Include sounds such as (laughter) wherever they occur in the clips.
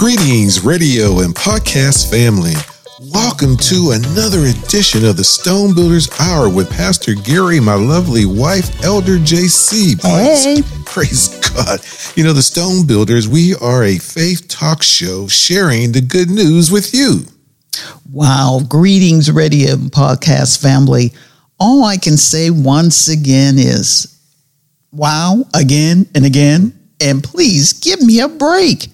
Greetings, radio and podcast family. Welcome to another edition of the Stone Builders Hour with Pastor Gary, my lovely wife, Elder JC. Praise, Hey. praise God. You know, the Stone Builders, we are a faith talk show sharing the good news with you. Wow. Greetings, radio and podcast family. All I can say once again is wow, again and again. And please give me a break.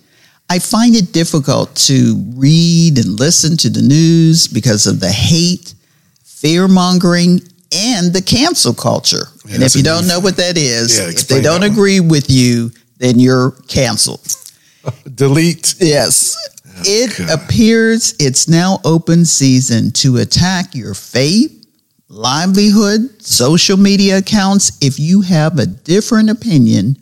I find it difficult to read and listen to the news because of the hate, fear mongering, and the cancel culture. Yeah, and if you don't know what that is, Yeah, if they don't agree with you, then you're canceled. (laughs) Delete. Yes. It God. appears it's now open season to attack your faith, livelihood, social media accounts if you have a different opinion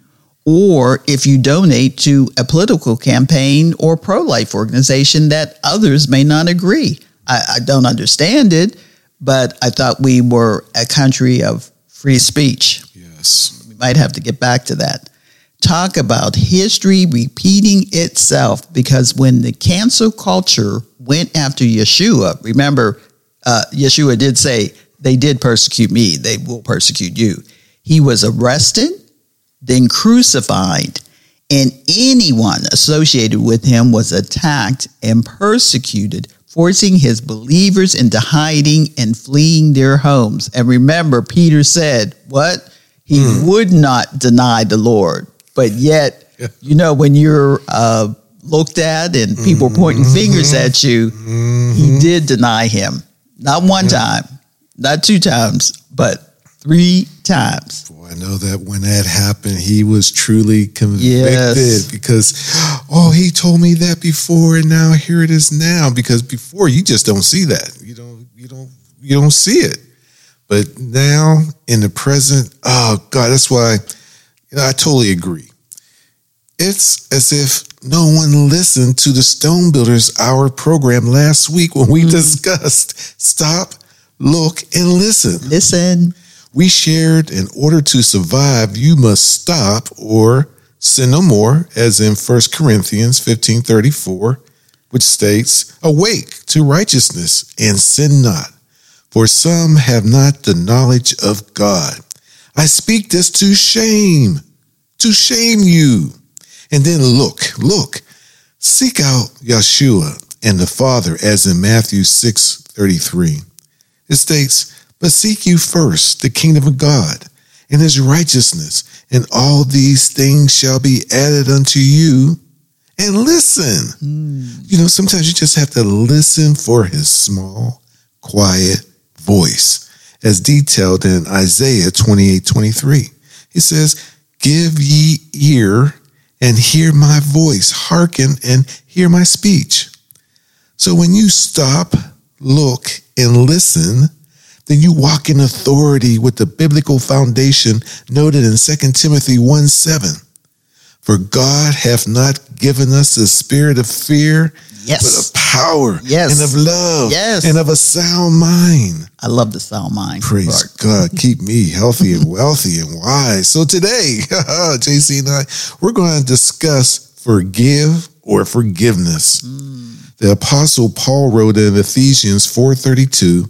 or if you donate to a political campaign or pro life organization that others may not agree. I, I don't understand it, but I thought we were a country of free speech Yes. we might have to get back to that. Talk about history repeating itself because when the cancel culture went after Yeshua, remember, uh, Yeshua did say, They did persecute me, they will persecute you. He was arrested, then crucified, and anyone associated with him was attacked and persecuted, forcing his believers into hiding and fleeing their homes. And remember, Peter said, What? He hmm. would not deny the Lord. But yet, Yeah. you know, when you're uh, looked at and people mm-hmm. pointing fingers at mm-hmm. you, he mm-hmm. did deny him. Not one time, not two times, but three times. Boy, I know that when that happened, he was truly convicted Yes. because, oh, he told me that before, and now here it is now. Because before, you just don't see that. You don't, you don't, you don't see it. But now in the present, oh God, that's why you know, I totally agree. It's as if no one listened to the Stone Builders Hour program last week when we mm-hmm. discussed stop, look, and listen Listen, we shared in order to survive you must stop or sin no more as in 1 corinthians 15.34 which states awake to righteousness and sin not for some have not the knowledge of god. I speak this to shame to shame you. And then look look seek out yeshua and the father as in matthew 6.33 it states but seek you first the kingdom of God and his righteousness, and all these things shall be added unto you. And listen. Hmm. You know, sometimes you just have to listen for his small, quiet voice, as detailed in Isaiah 28 23. He says, Give ye ear and hear my voice, hearken and hear my speech. So when you stop, look, and listen, then you walk in authority with the biblical foundation noted in 2 Timothy 1 7. For God hath not given us the spirit of fear, but of power Yes. and of love Yes. and of a sound mind. I love the sound mind. Praise part. God. (laughs) Keep me healthy and wealthy and wise. So today, (laughs) JC and I, we're going to discuss forgive or forgiveness. Mm. The apostle Paul wrote in Ephesians 4:32,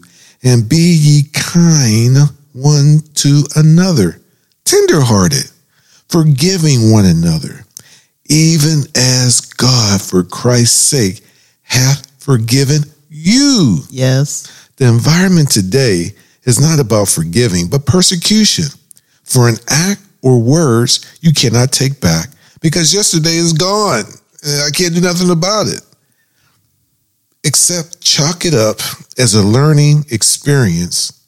and be ye kind one to another, tenderhearted, forgiving one another, even as God for Christ's sake hath forgiven you. Yes. The environment today is not about forgiving, but persecution for an act or words you cannot take back because yesterday is gone. and I can't do nothing about it. Except chalk it up as a learning experience,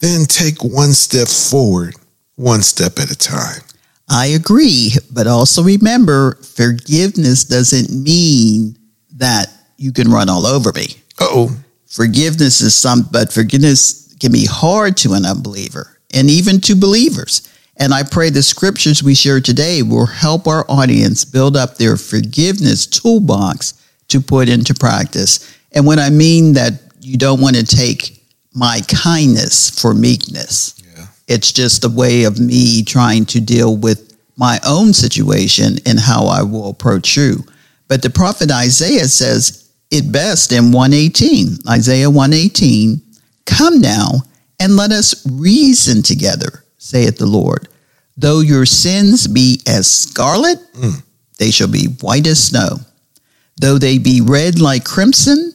then take one step forward, one step at a time. I agree, but also remember forgiveness doesn't mean that you can run all over me. Oh, Forgiveness is some, but forgiveness can be hard to an unbeliever and even to believers. And I pray the scriptures we share today will help our audience build up their forgiveness toolbox to put into practice. And when I mean that you don't want to take my kindness for meekness, Yeah. it's just a way of me trying to deal with my own situation and how I will approach you. But the prophet Isaiah says it best in 118, Isaiah 118, Come now and let us reason together, saith the Lord. Though your sins be as scarlet, mm. they shall be white as snow. Though they be red like crimson,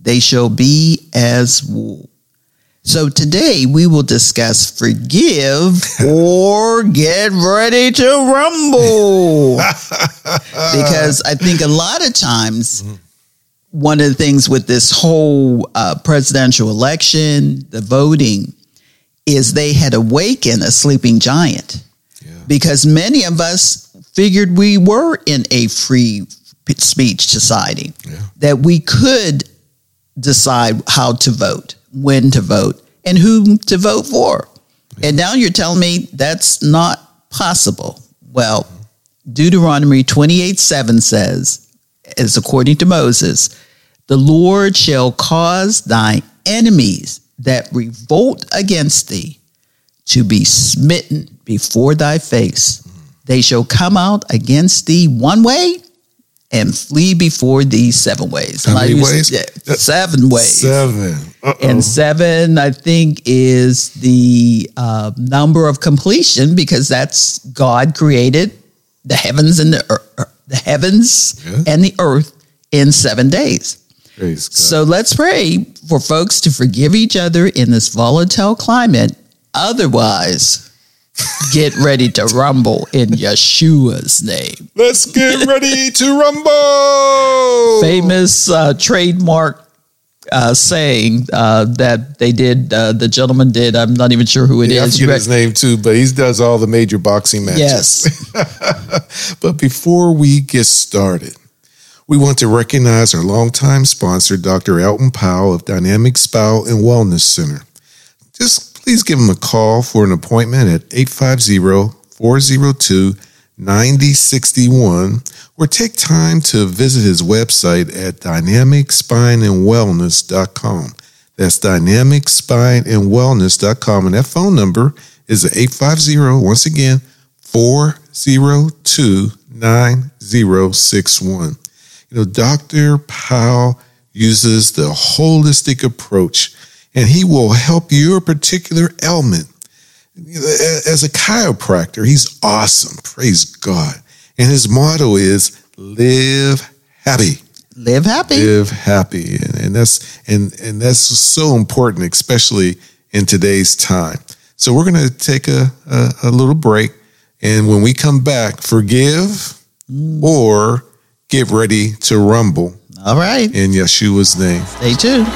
they shall be as wool. So today we will discuss forgive (laughs) or get ready to rumble. (laughs) because I think a lot of times, mm-hmm. one of the things with this whole uh, presidential election, the voting, is they had awakened a sleeping giant. Yeah. Because many of us figured we were in a free speech society, yeah. that we could decide how to vote when to vote, and whom to vote for. And now you're telling me that's not possible. Well, Deuteronomy 28 7 says, as according to Moses, the Lord shall cause thy enemies that revolt against thee to be smitten before thy face. Mm. They shall come out against thee one way and flee before these seven ways. How many ways? Yeah, seven ways. Seven. Uh-oh. And seven, I think, is the uh, number of completion because that's God created the heavens and the er- the heavens yeah. and the earth in seven days. So let's pray for folks to forgive each other in this volatile climate. Otherwise, Get ready to rumble in Yeshua's name. Let's get (laughs) ready to rumble. Famous uh, trademark uh, saying uh, that they did. Uh, the gentleman did. I'm not even sure who it yeah, is. I forget his name too, but he does all the major boxing matches. Yes. (laughs) but before we get started, we want to recognize our longtime sponsor, Dr. Elton Powell of Dynamic Spine and Wellness Center. Just please give him a call for an appointment at 850 402 9061 or take time to visit his website at dynamicspineandwellness.com. That's dynamicspineandwellness.com. And that phone number is 850, once again, 402 9061. You know, Dr. Powell uses the holistic approach and he will help your particular ailment. As a chiropractor, he's awesome. Praise God. And his motto is live happy. Live happy. Live happy. And, and that's and and that's so important, especially in today's time. So we're gonna take a, a, a little break. And when we come back, forgive mm. or get ready to rumble. All right. In Yeshua's name. Stay tuned.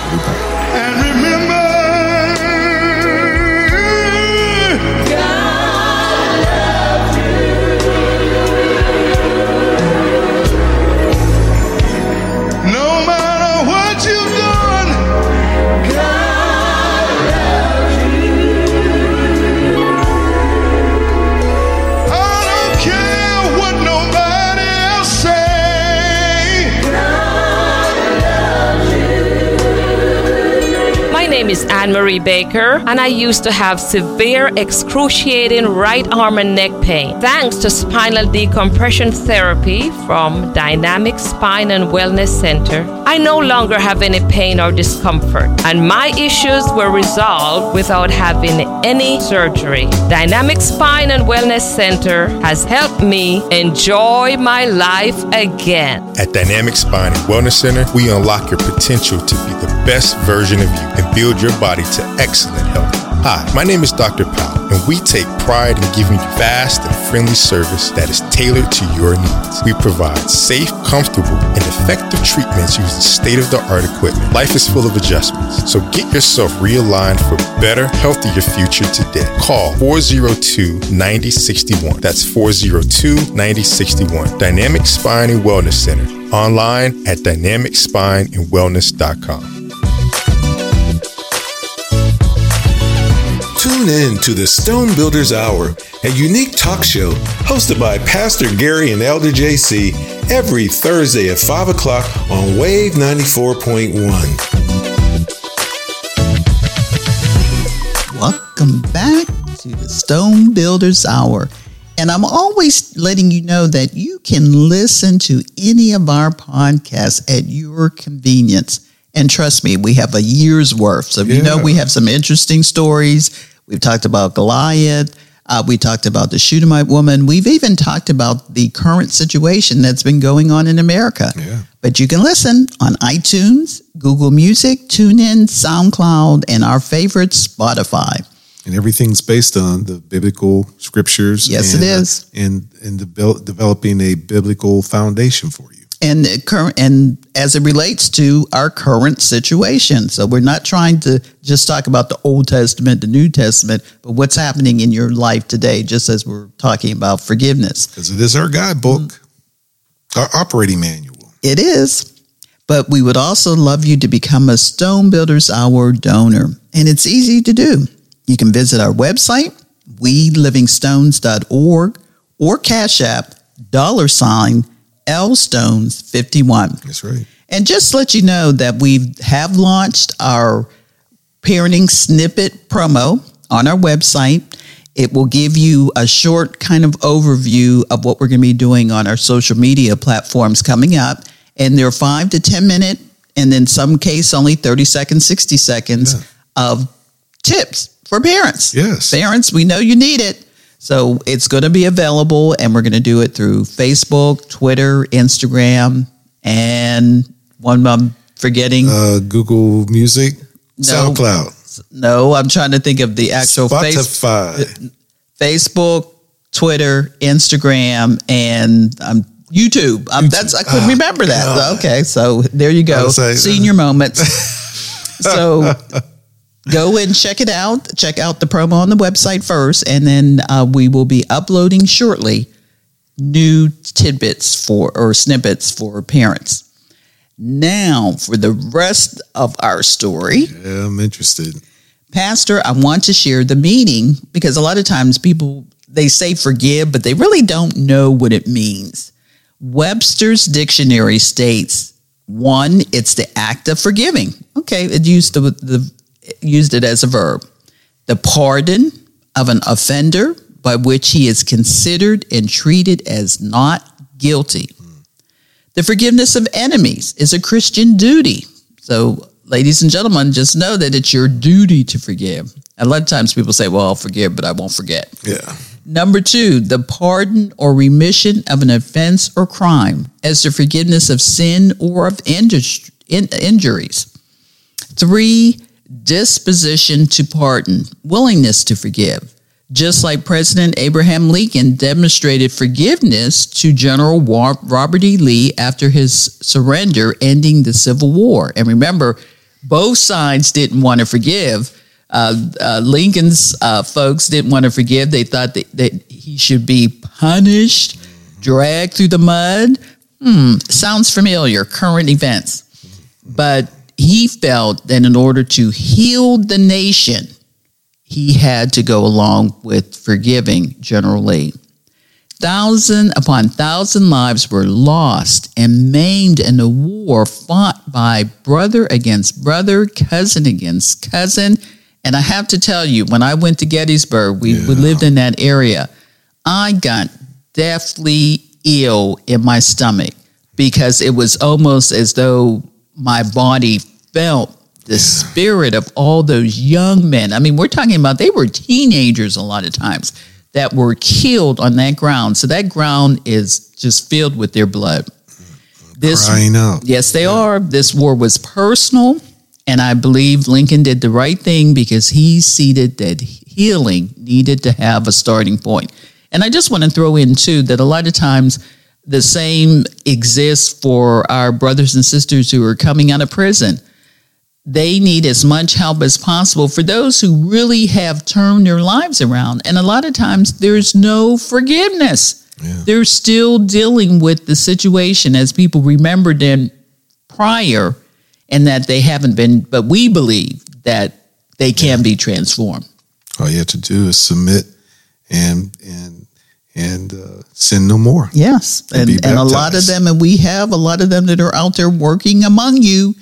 Baker, and I used to have severe, excruciating right arm and neck pain. Thanks to spinal decompression therapy from Dynamic Spine and Wellness Center, I no longer have any pain or discomfort, and my issues were resolved without having any surgery. Dynamic Spine and Wellness Center has helped me enjoy my life again. At Dynamic Spine and Wellness Center, we unlock your potential to be the best version of you and build your body to excellent health. Hi, my name is Dr. Powell, and we take pride in giving you fast and friendly service that is tailored to your needs. We provide safe, comfortable, and effective treatments using state of the art equipment. Life is full of adjustments, so get yourself realigned for a better, healthier future today. Call 402 9061. That's 402 9061. Dynamic Spine and Wellness Center. Online at dynamicspineandwellness.com. Tune in to the Stone Builders Hour, a unique talk show hosted by Pastor Gary and Elder JC every Thursday at 5 o'clock on Wave 94.1. Welcome back to the Stone Builders Hour. And I'm always letting you know that you can listen to any of our podcasts at your convenience. And trust me, we have a year's worth. So, you know, we have some interesting stories. We've talked about Goliath. Uh, we talked about the Shunammite woman. We've even talked about the current situation that's been going on in America. Yeah. But you can listen on iTunes, Google Music, TuneIn, SoundCloud, and our favorite, Spotify. and everything's based on the biblical scriptures. Yes, and, it uh, and and devel- developing a biblical foundation for you. And current and as it relates to our current situation. So we're not trying to just talk about the Old Testament, the New Testament, but what's happening in your life today, just as we're talking about forgiveness. Because it is our guidebook, mm-hmm. our operating manual. It is. But we would also love you to become a Stone Builders Hour donor. And it's easy to do. You can visit our website, welivingstones.org, or Cash App, dollar sign, lstones51. That's right. And just to let you know that we have launched our parenting snippet promo on our website. It will give you a short kind of overview of what we're going to be doing on our social media platforms coming up. And they're five to 10 minute, and in some case, only 30 seconds, 60 seconds Yeah. of tips for parents. Yes. Parents, we know you need it. So it's going to be available, and we're going to do it through Facebook, Twitter, Instagram, and one I'm forgetting. Uh, Google Music, No. SoundCloud, no, I'm trying to think of the actual face, Spotify. Facebook, Twitter, Instagram, and um, YouTube. Um, that's I couldn't Ah, remember that. God. Okay, so there you go. was like, uh, Senior moments. (laughs) so go and check it out. Check out the promo on the website first, and then uh, we will be uploading shortly new tidbits for or snippets for parents. Now, for the rest of our story, Yeah, I'm interested. Pastor, I want to share the meaning because a lot of times people they say forgive, but they really don't know what it means. Webster's dictionary states one, it's the act of forgiving. Okay, it used the, the used it as a verb. The pardon of an offender by which he is considered and treated as not guilty. The forgiveness of enemies is a Christian duty. So, ladies and gentlemen, just know that it's your duty to forgive. A lot of times people say, well, I'll forgive, but I won't forget. Yeah. Number two, the pardon or remission of an offense or crime as the forgiveness of sin or of in- injuries. Three, disposition to pardon, willingness to forgive. Just like President Abraham Lincoln demonstrated forgiveness to General Robert E. Lee after his surrender, ending the Civil War. And remember, both sides didn't want to forgive. Uh, uh, Lincoln's uh, folks didn't want to forgive. They thought that, that he should be punished, dragged through the mud. Hmm, sounds familiar, current events. But he felt that in order to heal the nation, he had to go along with forgiving General Lee. Thousand upon thousand lives were lost and maimed in a war fought by brother against brother, cousin against cousin. And I have to tell you, when I went to Gettysburg, we, we lived in that area. I got deathly ill in my stomach because it was almost as though my body felt the spirit of all those young men. I mean, we're talking about they were teenagers a lot of times that were killed on that ground. So that ground is just filled with their blood. This Crying out. Yes, they are. This war was personal, and I believe Lincoln did the right thing because he seeded that healing needed to have a starting point. And I just want to throw in too that a lot of times the same exists for our brothers and sisters who are coming out of prison. They need as much help as possible for those who really have turned their lives around. And a lot of times there's no forgiveness. Yeah. They're still dealing with the situation as people remembered them prior and that they haven't been, but we believe that they can be transformed. All you have to do is submit and and and uh, sin no more. Yes. And And, and a lot of them, and we have a lot of them that are out there working among you.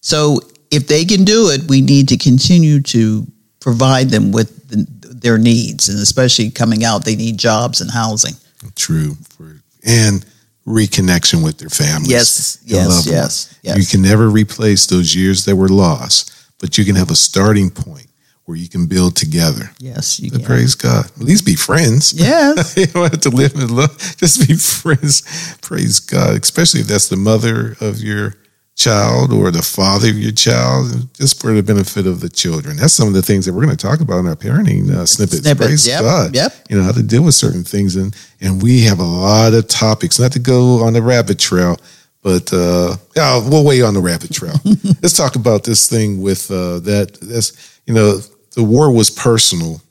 So if they can do it, we need to continue to provide them with the, their needs, and especially coming out, they need jobs and housing. True. For, and reconnection with their families. Yes, yes, yes, yes. You can never replace those years that were lost, but you can have a starting point where you can build together. Yes, you can. praise God. At least be friends. (laughs) Yes. you don't have to live in love. Just be (laughs) friends. Praise God. Especially if that's the mother of your child or the father of your child, just for the benefit of the children. That's some of the things that we're going to talk about in our parenting uh, snippets. Snippets, Praise yep, God. yep. You know, how to deal with certain things. And, and we have a lot of topics, not to go on the rabbit trail, but uh, yeah, we'll wait on the rabbit trail. (laughs) Let's talk about this thing with uh, that. That's, you know, the war was personal,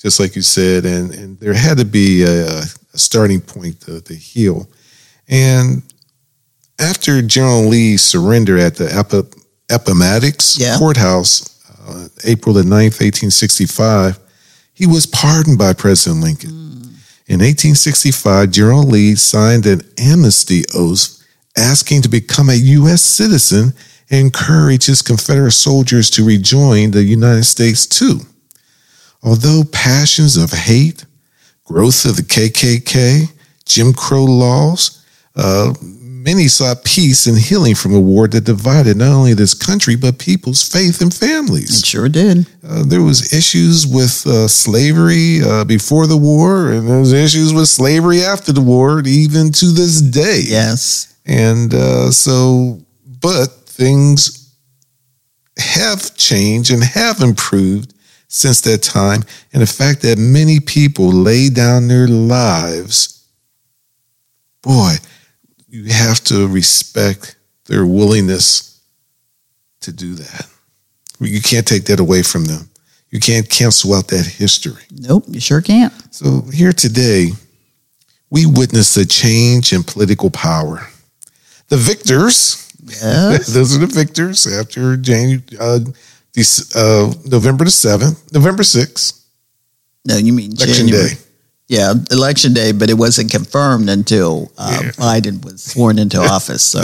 just like you said, and, and there had to be a, a starting point to, to heal. And after General Lee's surrender at the Epi- Appomattox Yeah. courthouse, uh, April the 9th, 1865, he was pardoned by President Lincoln. In 1865, General Lee signed an amnesty oath asking to become a U.S. citizen and encourage his Confederate soldiers to rejoin the United States too. Although passions of hate, growth of the KKK, Jim Crow laws, uh, many sought peace and healing from a war that divided not only this country but people's faith and families. It sure did. Uh, there was issues with uh, slavery uh, before the war, and there was issues with slavery after the war, even to this day. Yes. And uh, so, but things have changed and have improved since that time. And the fact that many people lay down their lives, boy, you have to respect their willingness to do that. You can't take that away from them. You can't cancel out that history. Nope, you sure can't. So here today, we witness a change in political power. The victors, Yes. (laughs) those are the victors after January, uh, uh, November the 7th, November 6th, no, you mean election January. day. Yeah, election day, but it wasn't confirmed until uh, Yeah. Biden was sworn into (laughs) office. So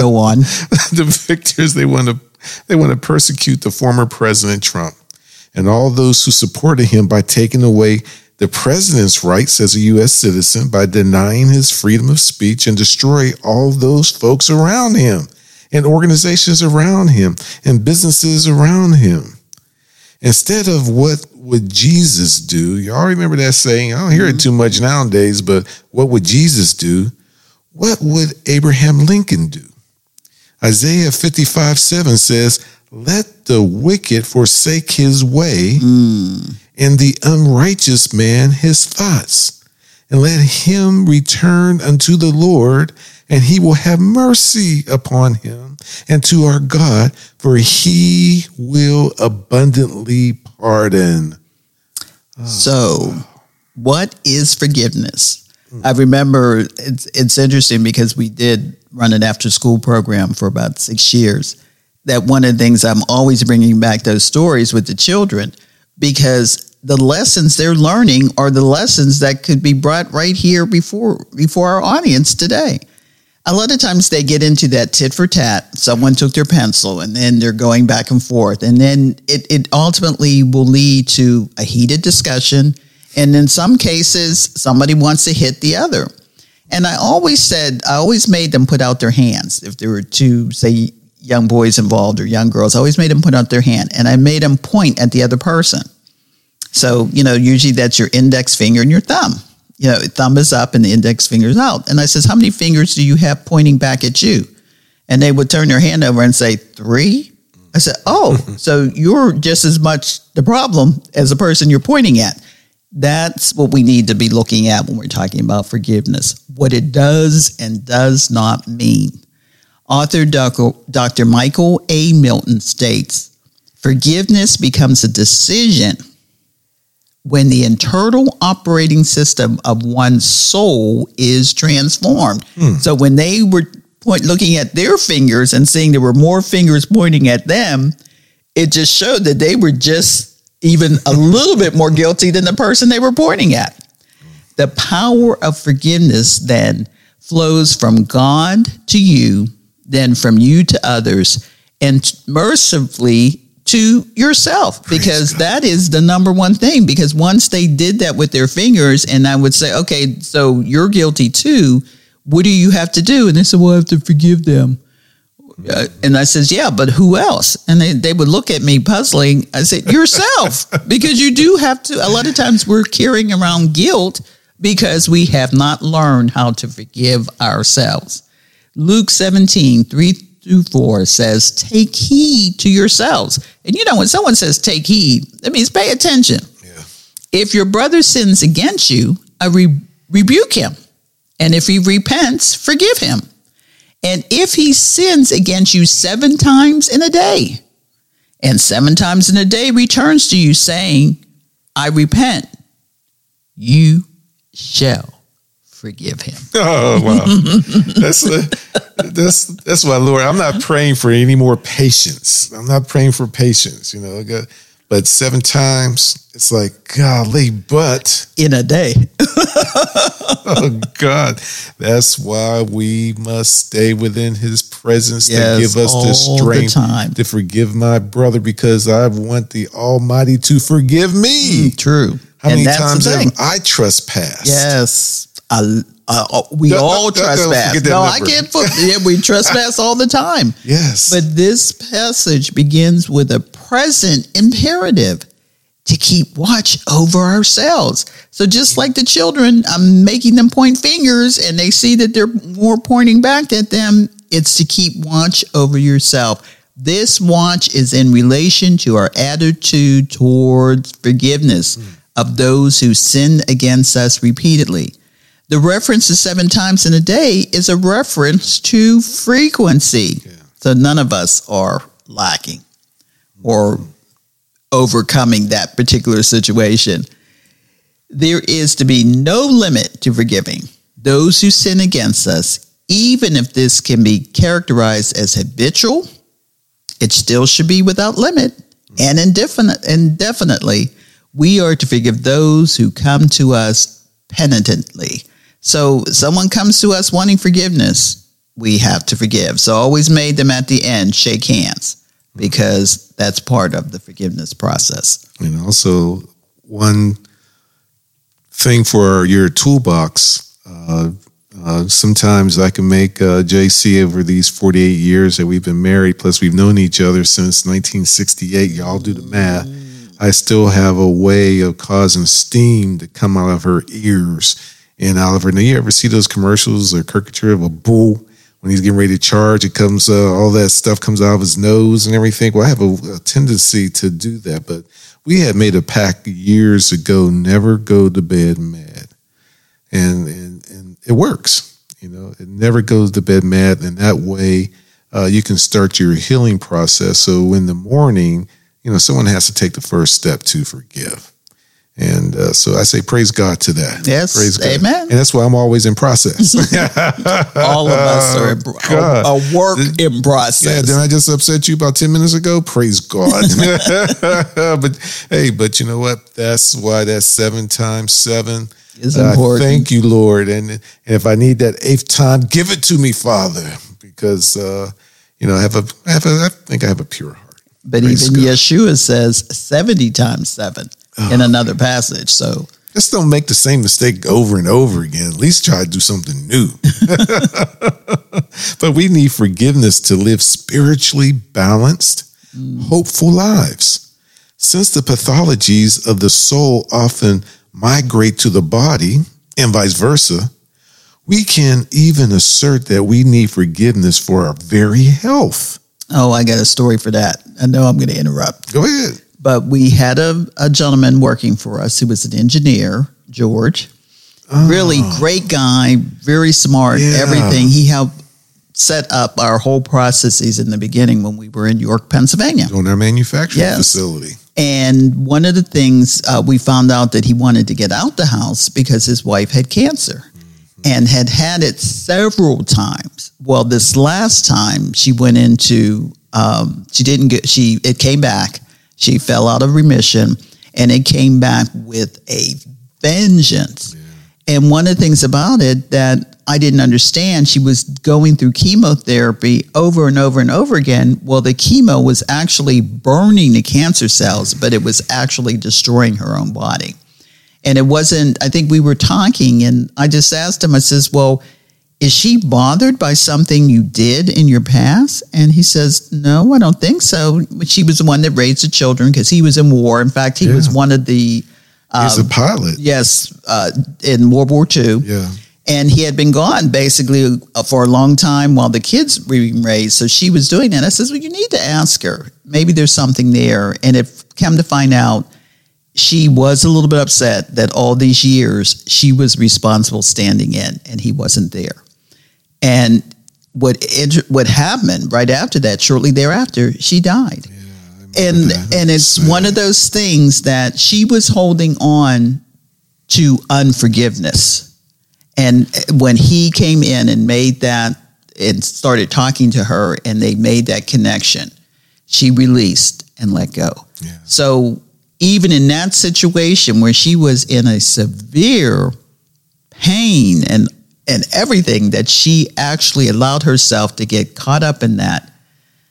go on. (laughs) the victors they want to they want to persecute the former president Trump and all those who supported him by taking away the president's rights as a US citizen by denying his freedom of speech and destroy all those folks around him and organizations around him and businesses around him. Instead of what would Jesus do? Y'all remember that saying? I don't hear it mm-hmm. too much nowadays, but what would Jesus do? What would Abraham Lincoln do? Isaiah 55 7 says, Let the wicked forsake his way, mm. and the unrighteous man his thoughts, and let him return unto the Lord, and he will have mercy upon him and to our God, for he will abundantly pardon. So, what is forgiveness? I remember it's it's interesting because we did run an after school program for about six years. That one of the things I'm always bringing back those stories with the children because the lessons they're learning are the lessons that could be brought right here before before our audience today. A lot of times they get into that tit for tat. Someone took their pencil and then they're going back and forth. And then it, it ultimately will lead to a heated discussion. And in some cases, somebody wants to hit the other. And I always said, I always made them put out their hands. If there were two, say, young boys involved or young girls, I always made them put out their hand and I made them point at the other person. So, you know, usually that's your index finger and your thumb. You know, thumb is up and the index finger is out. And I says, How many fingers do you have pointing back at you? And they would turn their hand over and say, Three. I said, Oh, (laughs) so you're just as much the problem as the person you're pointing at. That's what we need to be looking at when we're talking about forgiveness, what it does and does not mean. Author. Dr. Michael A. Milton states forgiveness becomes a decision when the internal operating system of one's soul is transformed. Hmm. So when they were point, looking at their fingers and seeing there were more fingers pointing at them, it just showed that they were just even a little bit more guilty than the person they were pointing at. The power of forgiveness then flows from God to you, then from you to others, and mercifully to yourself because that is the number one thing. Because once they did that with their fingers, and I would say, okay, so you're guilty too. What do you have to do? And they said, well, I have to forgive them. Uh, and I says, yeah, but who else? And they, they would look at me puzzling. I said, yourself, (laughs) because you do have to. A lot of times we're carrying around guilt because we have not learned how to forgive ourselves. Luke 17, 3 through 4 says, Take heed to yourselves. And you know, when someone says take heed, that means pay attention. Yeah. If your brother sins against you, I re- rebuke him. And if he repents, forgive him. And if he sins against you seven times in a day, and seven times in a day returns to you saying, I repent, you shall forgive him. (laughs) Oh wow, that's uh, that's that's why, Lord. I'm not praying for any more patience. I'm not praying for patience. You know, I got- but seven times, it's like golly, but In a day. (laughs) oh God, that's why we must stay within His presence Yes, to give us the the strength time. to forgive my brother, because I want the Almighty to forgive me. Mm, true. How many and that's times have I trespassed? Yes. Uh, uh, we Don't- all don't trespass. No, I can't put, yeah, we (laughs) trespass all the time. Yes. But this passage begins with a present imperative to keep watch over ourselves. So just like the children, I'm making them point fingers and they see that they're more pointing back at them. It's to keep watch over yourself. This watch is in relation to our attitude towards forgiveness of those who sin against us repeatedly. The reference to seven times in a day is a reference to frequency. So none of us are lacking or overcoming that particular situation. There is to be no limit to forgiving those who sin against us, even if this can be characterized as habitual, it still should be without limit and indefinite, indefinitely. We are to forgive those who come to us penitently. So someone comes to us wanting forgiveness, we have to forgive. So always made them at the end shake hands because that's part of the forgiveness process. And also, one thing for your toolbox. Uh, uh, sometimes I can make uh, JC over these 48 years that we've been married, plus we've known each other since 1968. Y'all do the math. I still have a way of causing steam to come out of her ears and Oliver. Now, you ever see those commercials or caricature of a bull when he's getting ready to charge? It comes, uh, all that stuff comes out of his nose and everything. Well, I have a, a tendency to do that, but we had made a pact years ago never go to bed mad and and, and it works you know it never goes to bed mad and that way uh, you can start your healing process so in the morning you know someone has to take the first step to forgive and uh, so I say praise God to that. Yes, praise God. amen. And that's why I'm always in process. (laughs) (laughs) All of us are in, God. a, work in process. Yeah, did I just upset you about 10 minutes ago? Praise God. (laughs) but hey, but you know what? That's why that seven times seven Is Uh, important. thank you, Lord. And, and if I need that eighth time, give it to me, Father, because uh, you know I have a, I have a, I think I have a pure heart. But Praise even God. Yeshua says 70 times 7 in another passage. So Just don't make the same mistake over and over again. At least try to do something new. (laughs) but we need forgiveness to live spiritually balanced, mm. hopeful lives. Since the pathologies of the soul often migrate to the body and vice versa, we can even assert that we need forgiveness for our very health. Oh, I got a story for that. I know I'm going to interrupt. Go ahead. But we had a, a gentleman working for us who was an engineer, George. Really great guy, very smart, Yeah. everything. He helped set up our whole processes in the beginning when we were in York, Pennsylvania. On our manufacturing Yes. facility. And one of the things uh, we found out that he wanted to get out the house because his wife had cancer and had had it several times. Well, this last time she went into, um, she didn't get, she, it came back. She fell out of remission and it came back with a vengeance. And one of the things about it that I didn't understand. She was going through chemotherapy over and over and over again. Well, the chemo was actually burning the cancer cells, but it was actually destroying her own body. And it wasn't, I think we were talking, and I just asked him, I says, Well, is she bothered by something you did in your past? And he says, No, I don't think so. But she was the one that raised the children because he was in war. In fact, he Yeah. was one of the, He's a pilot. yes, uh, in World War II. Yeah. And he had been gone basically uh, for a long time while the kids were being raised. So she was doing that. I says, Well, you need to ask her. Maybe there's something there. And if come to find out, she was a little bit upset that all these years she was responsible standing in and he wasn't there. And what what happened right after that, shortly thereafter, she died. and that. and it's Sad. one of those things that she was holding on to unforgiveness. And when he came in and made that and started talking to her and they made that connection, she released and let go. Yeah. So even in that situation where she was in a severe pain and and everything that she actually allowed herself to get caught up in that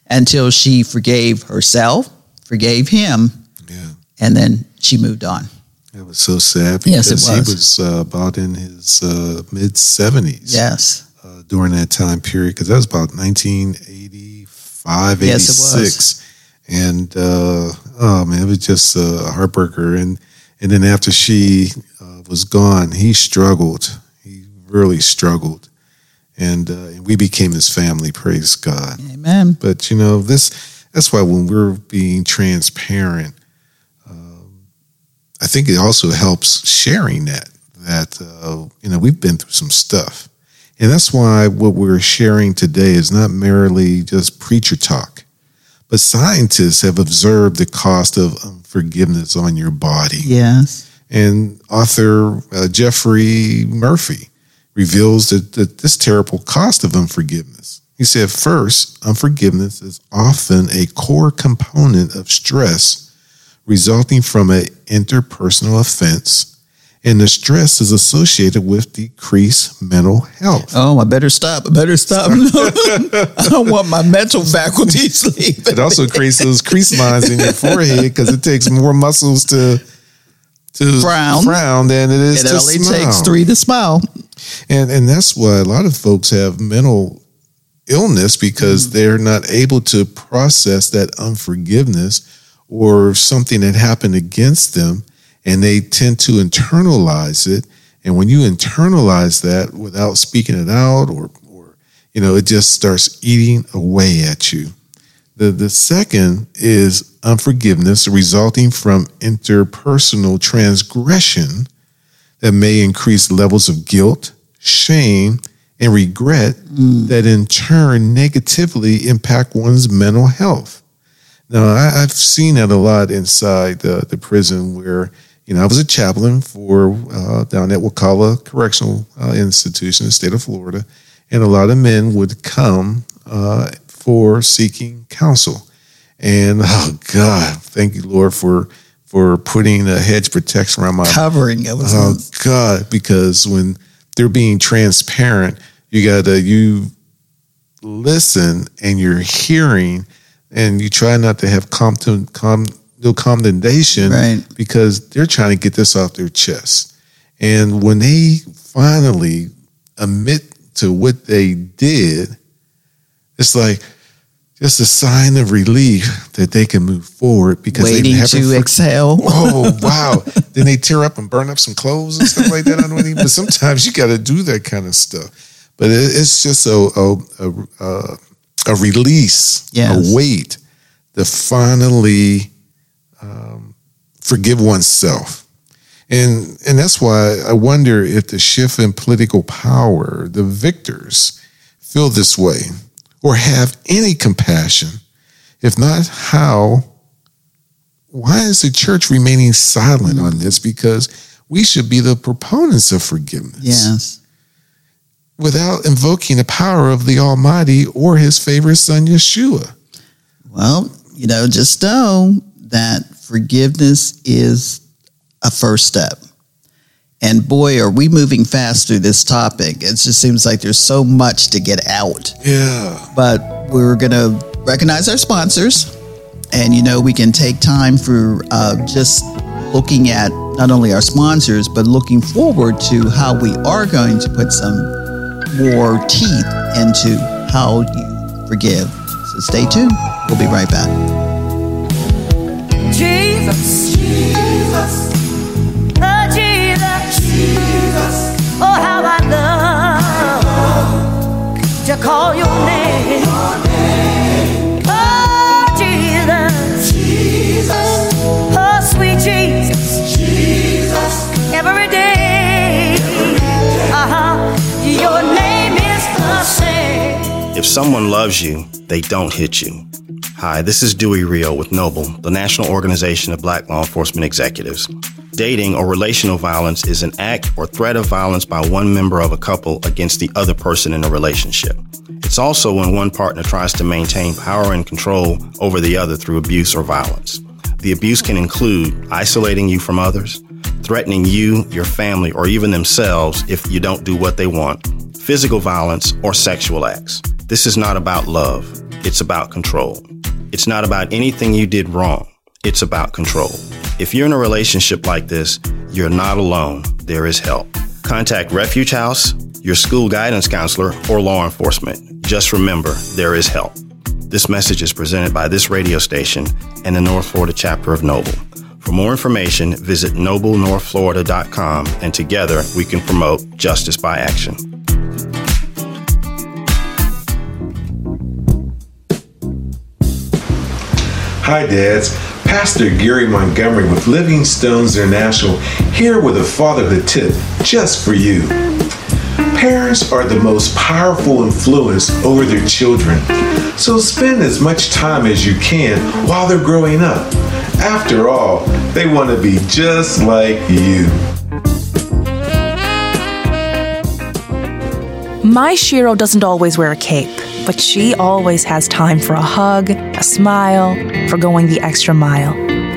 until she forgave herself, forgave him, Yeah. and then she moved on. That was so sad Yes, because it he was. was uh, about in his uh, mid 70s Yes. uh, during that time period because that was about 1985, Yes, it was. 86. And uh, oh man, it was just a heartbreaker. And and then after she uh, was gone, he struggled. Really struggled, and uh, and we became his family. Praise God. Amen. But you know, this that's why when we're being transparent, um, I think it also helps sharing that that uh, you know we've been through some stuff, and that's why what we're sharing today is not merely just preacher talk, but scientists have observed the cost of unforgiveness on your body. Yes. And author uh, Jeffrey Murphy reveals that, that this terrible cost of unforgiveness. He said, first, unforgiveness is often a core component of stress resulting from an interpersonal offense, and the stress is associated with decreased mental health. Oh, I better stop. I better stop. No, (laughs) (laughs) I don't want my mental faculties (laughs) leaving. It also creates those crease lines in your forehead because it takes more muscles to to Frown. frown than it is It to only smile. takes three to smile. And and that's why a lot of folks have mental illness because Mm-hmm. they're not able to process that unforgiveness or something that happened against them and they tend to internalize it and when you internalize that without speaking it out or or you know it just starts eating away at you. The the second is unforgiveness resulting from interpersonal transgression that may increase levels of guilt, shame, and regret that in turn negatively impact one's mental health. Now, I, I've seen that a lot inside the, the prison where, you know, I was a chaplain for uh, down at Wakulla Correctional uh, Institution in the state of Florida, and a lot of men would come uh, for seeking counsel. And (laughs) oh God, thank you, Lord, for for putting a hedge protection around my Covering. It was Oh God, because when they're being transparent, you gotta you listen and you're hearing, and you try not to have com, com no condemnation, Right. Because they're trying to get this off their chest, and when they finally admit to what they did, it's like just a sign of relief that they can move forward because they waiting haven't to for- exhale. (laughs) Oh wow! then they tear up and burn up some clothes and stuff like that I don't even. But sometimes you got to do that kind of stuff. But it, it's just a a, a, a, a release, Yes. a weight to finally um, forgive oneself. And and that's why I wonder if the shift in political power, the victors, feel this way or have any compassion. If not, how why is the church remaining silent on this? Because we should be the proponents of forgiveness yes. without invoking the power of the Almighty or his favorite son, Yeshua. Well, you know, just know that forgiveness is a first step. And boy, are we moving fast through this topic. It just seems like there's so much to get out. Yeah. But we're going to recognize our sponsors. And, you know, we can take time for uh, just looking at not only our sponsors, but looking forward to how we are going to put some more teeth into how you forgive. So stay tuned. We'll be right back. Jesus, Jesus, oh how I love to call your name. Oh Jesus, Jesus, oh sweet Jesus, Jesus, every day. Uh huh. Your name is the same. If someone loves you, they don't hit you. Hi, this is Dewey Rio with Noble, the National Organization of Black Law Enforcement Executives. Dating or relational violence is an act or threat of violence by one member of a couple against the other person in a relationship. It's also when one partner tries to maintain power and control over the other through abuse or violence. The abuse can include isolating you from others, threatening you, your family, or even themselves if you don't do what they want, physical violence, or sexual acts. This is not about love, it's about control. It's not about anything you did wrong, it's about control. If you're in a relationship like this, you're not alone. There is help. Contact Refuge House, your school guidance counselor, or law enforcement. Just remember, there is help. This message is presented by this radio station and the North Florida chapter of Noble. For more information, visit noblenorthflorida.com and together we can promote justice by action. Hi, dads. Pastor Gary Montgomery with Living Stones International here with a fatherhood tip just for you. Parents are the most powerful influence over their children, so spend as much time as you can while they're growing up. After all, they want to be just like you. My shero doesn't always wear a cape, but she always has time for a hug, a smile, for going the extra mile.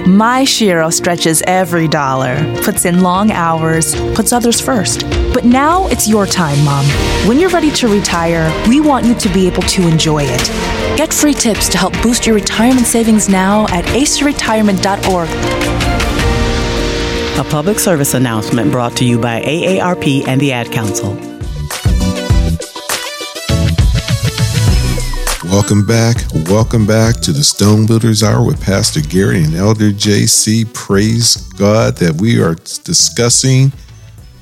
My shero stretches every dollar, puts in long hours, puts others first. But now it's your time, Mom. When you're ready to retire, we want you to be able to enjoy it. Get free tips to help boost your retirement savings now at aceretirement.org. A public service announcement brought to you by AARP and the Ad Council. Welcome back. Welcome back to the Stone Builders Hour with Pastor Gary and Elder JC. Praise God that we are discussing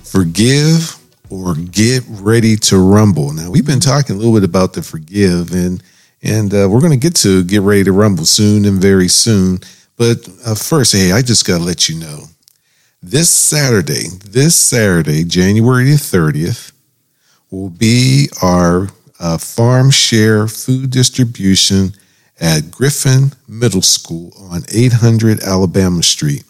forgive or get ready to rumble. Now, we've been talking a little bit about the forgive, and and uh, we're going to get to get ready to rumble soon and very soon. But uh, first, hey, I just got to let you know this Saturday, this Saturday, January the 30th, will be our uh, farm share food distribution at Griffin Middle School on 800 Alabama Street.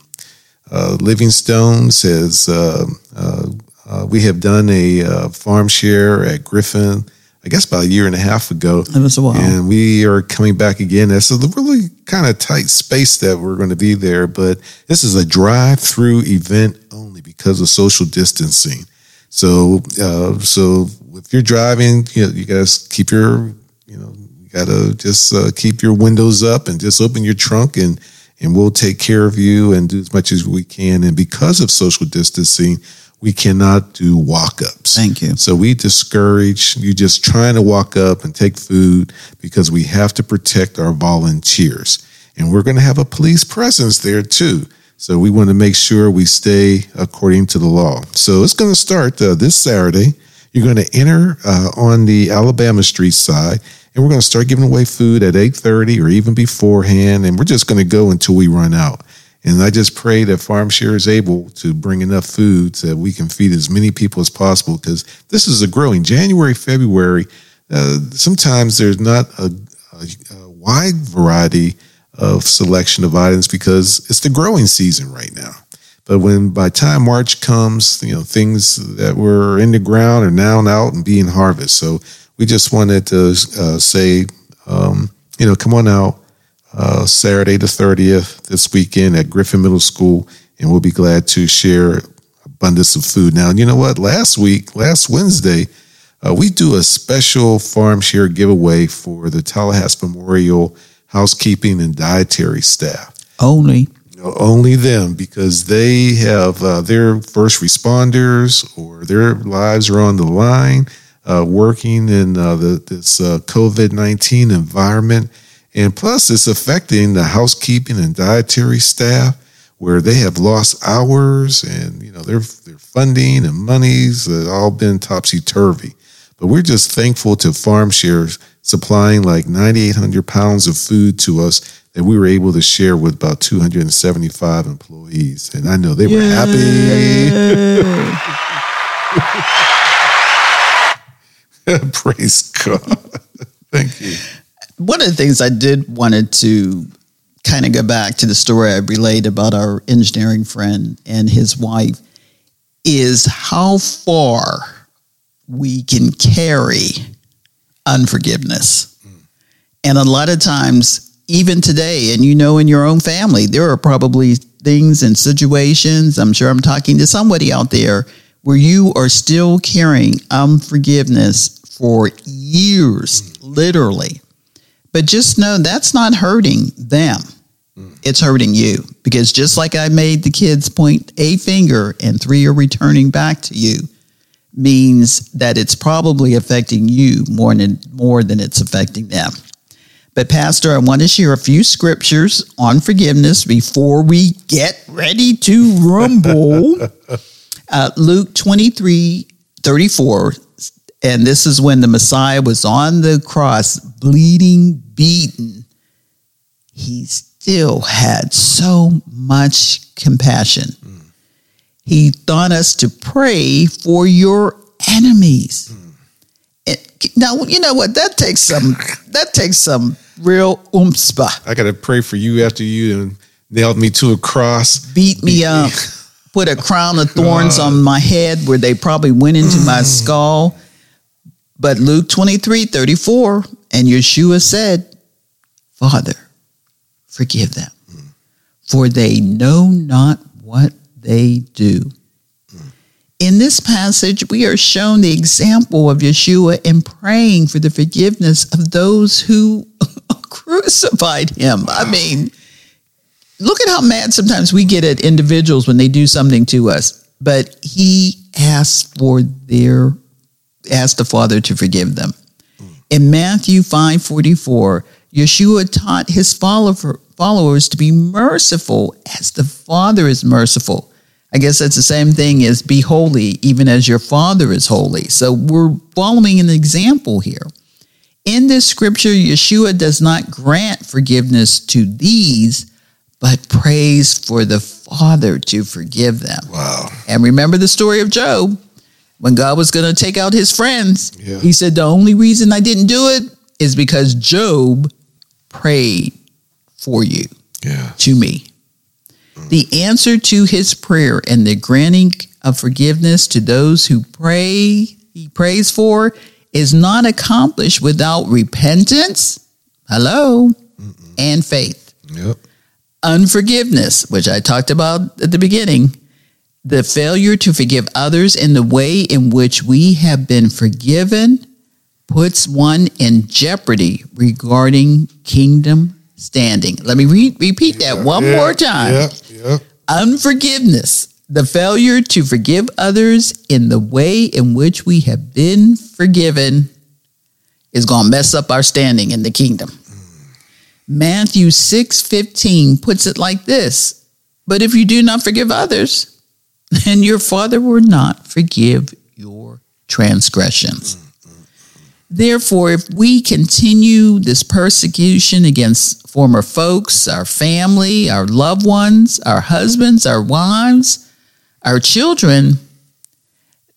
Uh, Living Stones has, uh, uh, uh, we have done a uh, farm share at Griffin, I guess about a year and a half ago. It was a while. And we are coming back again. It's a really kind of tight space that we're going to be there, but this is a drive through event only because of social distancing. So, uh, so if you're driving, you know, you guys keep your, you know, you gotta just uh, keep your windows up and just open your trunk and and we'll take care of you and do as much as we can. And because of social distancing, we cannot do walk ups. Thank you. So we discourage you just trying to walk up and take food because we have to protect our volunteers. And we're going to have a police presence there too. So we want to make sure we stay according to the law. So it's going to start uh, this Saturday. You're going to enter uh, on the Alabama Street side, and we're going to start giving away food at 8:30 or even beforehand, and we're just going to go until we run out. And I just pray that FarmShare is able to bring enough food so that we can feed as many people as possible because this is a growing January, February. Uh, sometimes there's not a, a, a wide variety of selection of items because it's the growing season right now. But when by time March comes, you know, things that were in the ground are now out and being harvested. So we just wanted to uh, say, um, you know, come on out uh, Saturday the 30th this weekend at Griffin Middle School, and we'll be glad to share abundance of food. Now, you know what? Last week, last Wednesday, uh, we do a special farm share giveaway for the Tallahassee Memorial housekeeping and dietary staff. Only. Know, only them because they have uh, their first responders or their lives are on the line uh, working in uh, the, this uh, COVID 19 environment. And plus, it's affecting the housekeeping and dietary staff where they have lost hours and, you know, their, their funding and monies have all been topsy turvy. But we're just thankful to FarmShare's supplying like 9,800 pounds of food to us that we were able to share with about 275 employees. And I know they were happy. (laughs) Praise God. Thank you. One of the things I did wanted to kind of go back to the story I relayed about our engineering friend and his wife is how far we can carry unforgiveness. Mm. And a lot of times, even today, and you know, in your own family, there are probably things and situations. I'm sure I'm talking to somebody out there where you are still carrying unforgiveness for years, literally. But just know that's not hurting them. Mm. It's hurting you because just like I made the kids point a finger and three are returning back to you, means that it's probably affecting you more than more than it's affecting them. But Pastor, I want to share a few scriptures on forgiveness before we get ready to rumble. (laughs) uh, Luke 23, 34, and this is when the Messiah was on the cross, bleeding, beaten. He still had so much compassion. He taught us to pray for your enemies. It- now you know what that takes some that takes some real oomph. I got to pray for you after you and nailed me to a cross. Beat me up, put a crown of thorns uh, on my head where they probably went into my mm. skull. But Luke 23, 34, and Yeshua said, Father, forgive them, mm. for they know not what they do. In this passage, we are shown the example of Yeshua in praying for the forgiveness of those who (laughs) crucified him. I mean, look at how mad sometimes we get at individuals when they do something to us. But he asked for their asked the Father to forgive them. Hmm. In Matthew 5:44, Yeshua taught his follower, followers to be merciful as the Father is merciful. I guess that's the same thing as be holy, even as your Father is holy. So we're following an example here. In this scripture, Yeshua does not grant forgiveness to these, but prays for the Father to forgive them. Wow. And remember the story of Job when God was going to take out his friends. Yeah. He said, The only reason I didn't do it is because Job prayed for you Yeah. to me. The answer to his prayer and the granting of forgiveness to those who pray, he prays for, is not accomplished without repentance, hello, and faith. Yep. Unforgiveness, which I talked about at the beginning, the failure to forgive others in the way in which we have been forgiven puts one in jeopardy regarding kingdom standing. Let me re- repeat that one Yeah, more time. Yep. Unforgiveness, the failure to forgive others in the way in which we have been forgiven, is going to mess up our standing in the kingdom. Matthew 6:15 puts it like this: But if you do not forgive others, then your Father will not forgive your transgressions. Therefore, if we continue this persecution against former folks, our family, our loved ones, our husbands, our wives, our children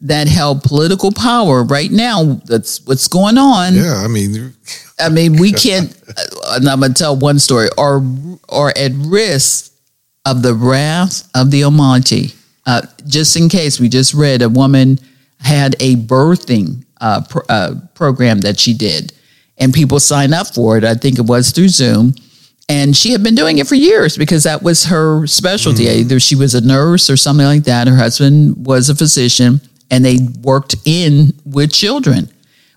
that held political power right now, that's what's going on. Yeah. I mean, I mean, we (laughs) can't. And I'm gonna tell one story. Or or at risk of the wrath of the Almighty. Uh, just in case, we just read a woman had a birthing uh, pro- uh, program that she did, and people sign up for it. I think it was through Zoom, And she had been doing it for years because that was her specialty. Mm. Either she was a nurse or something like that. Her husband was a physician and they worked in with children.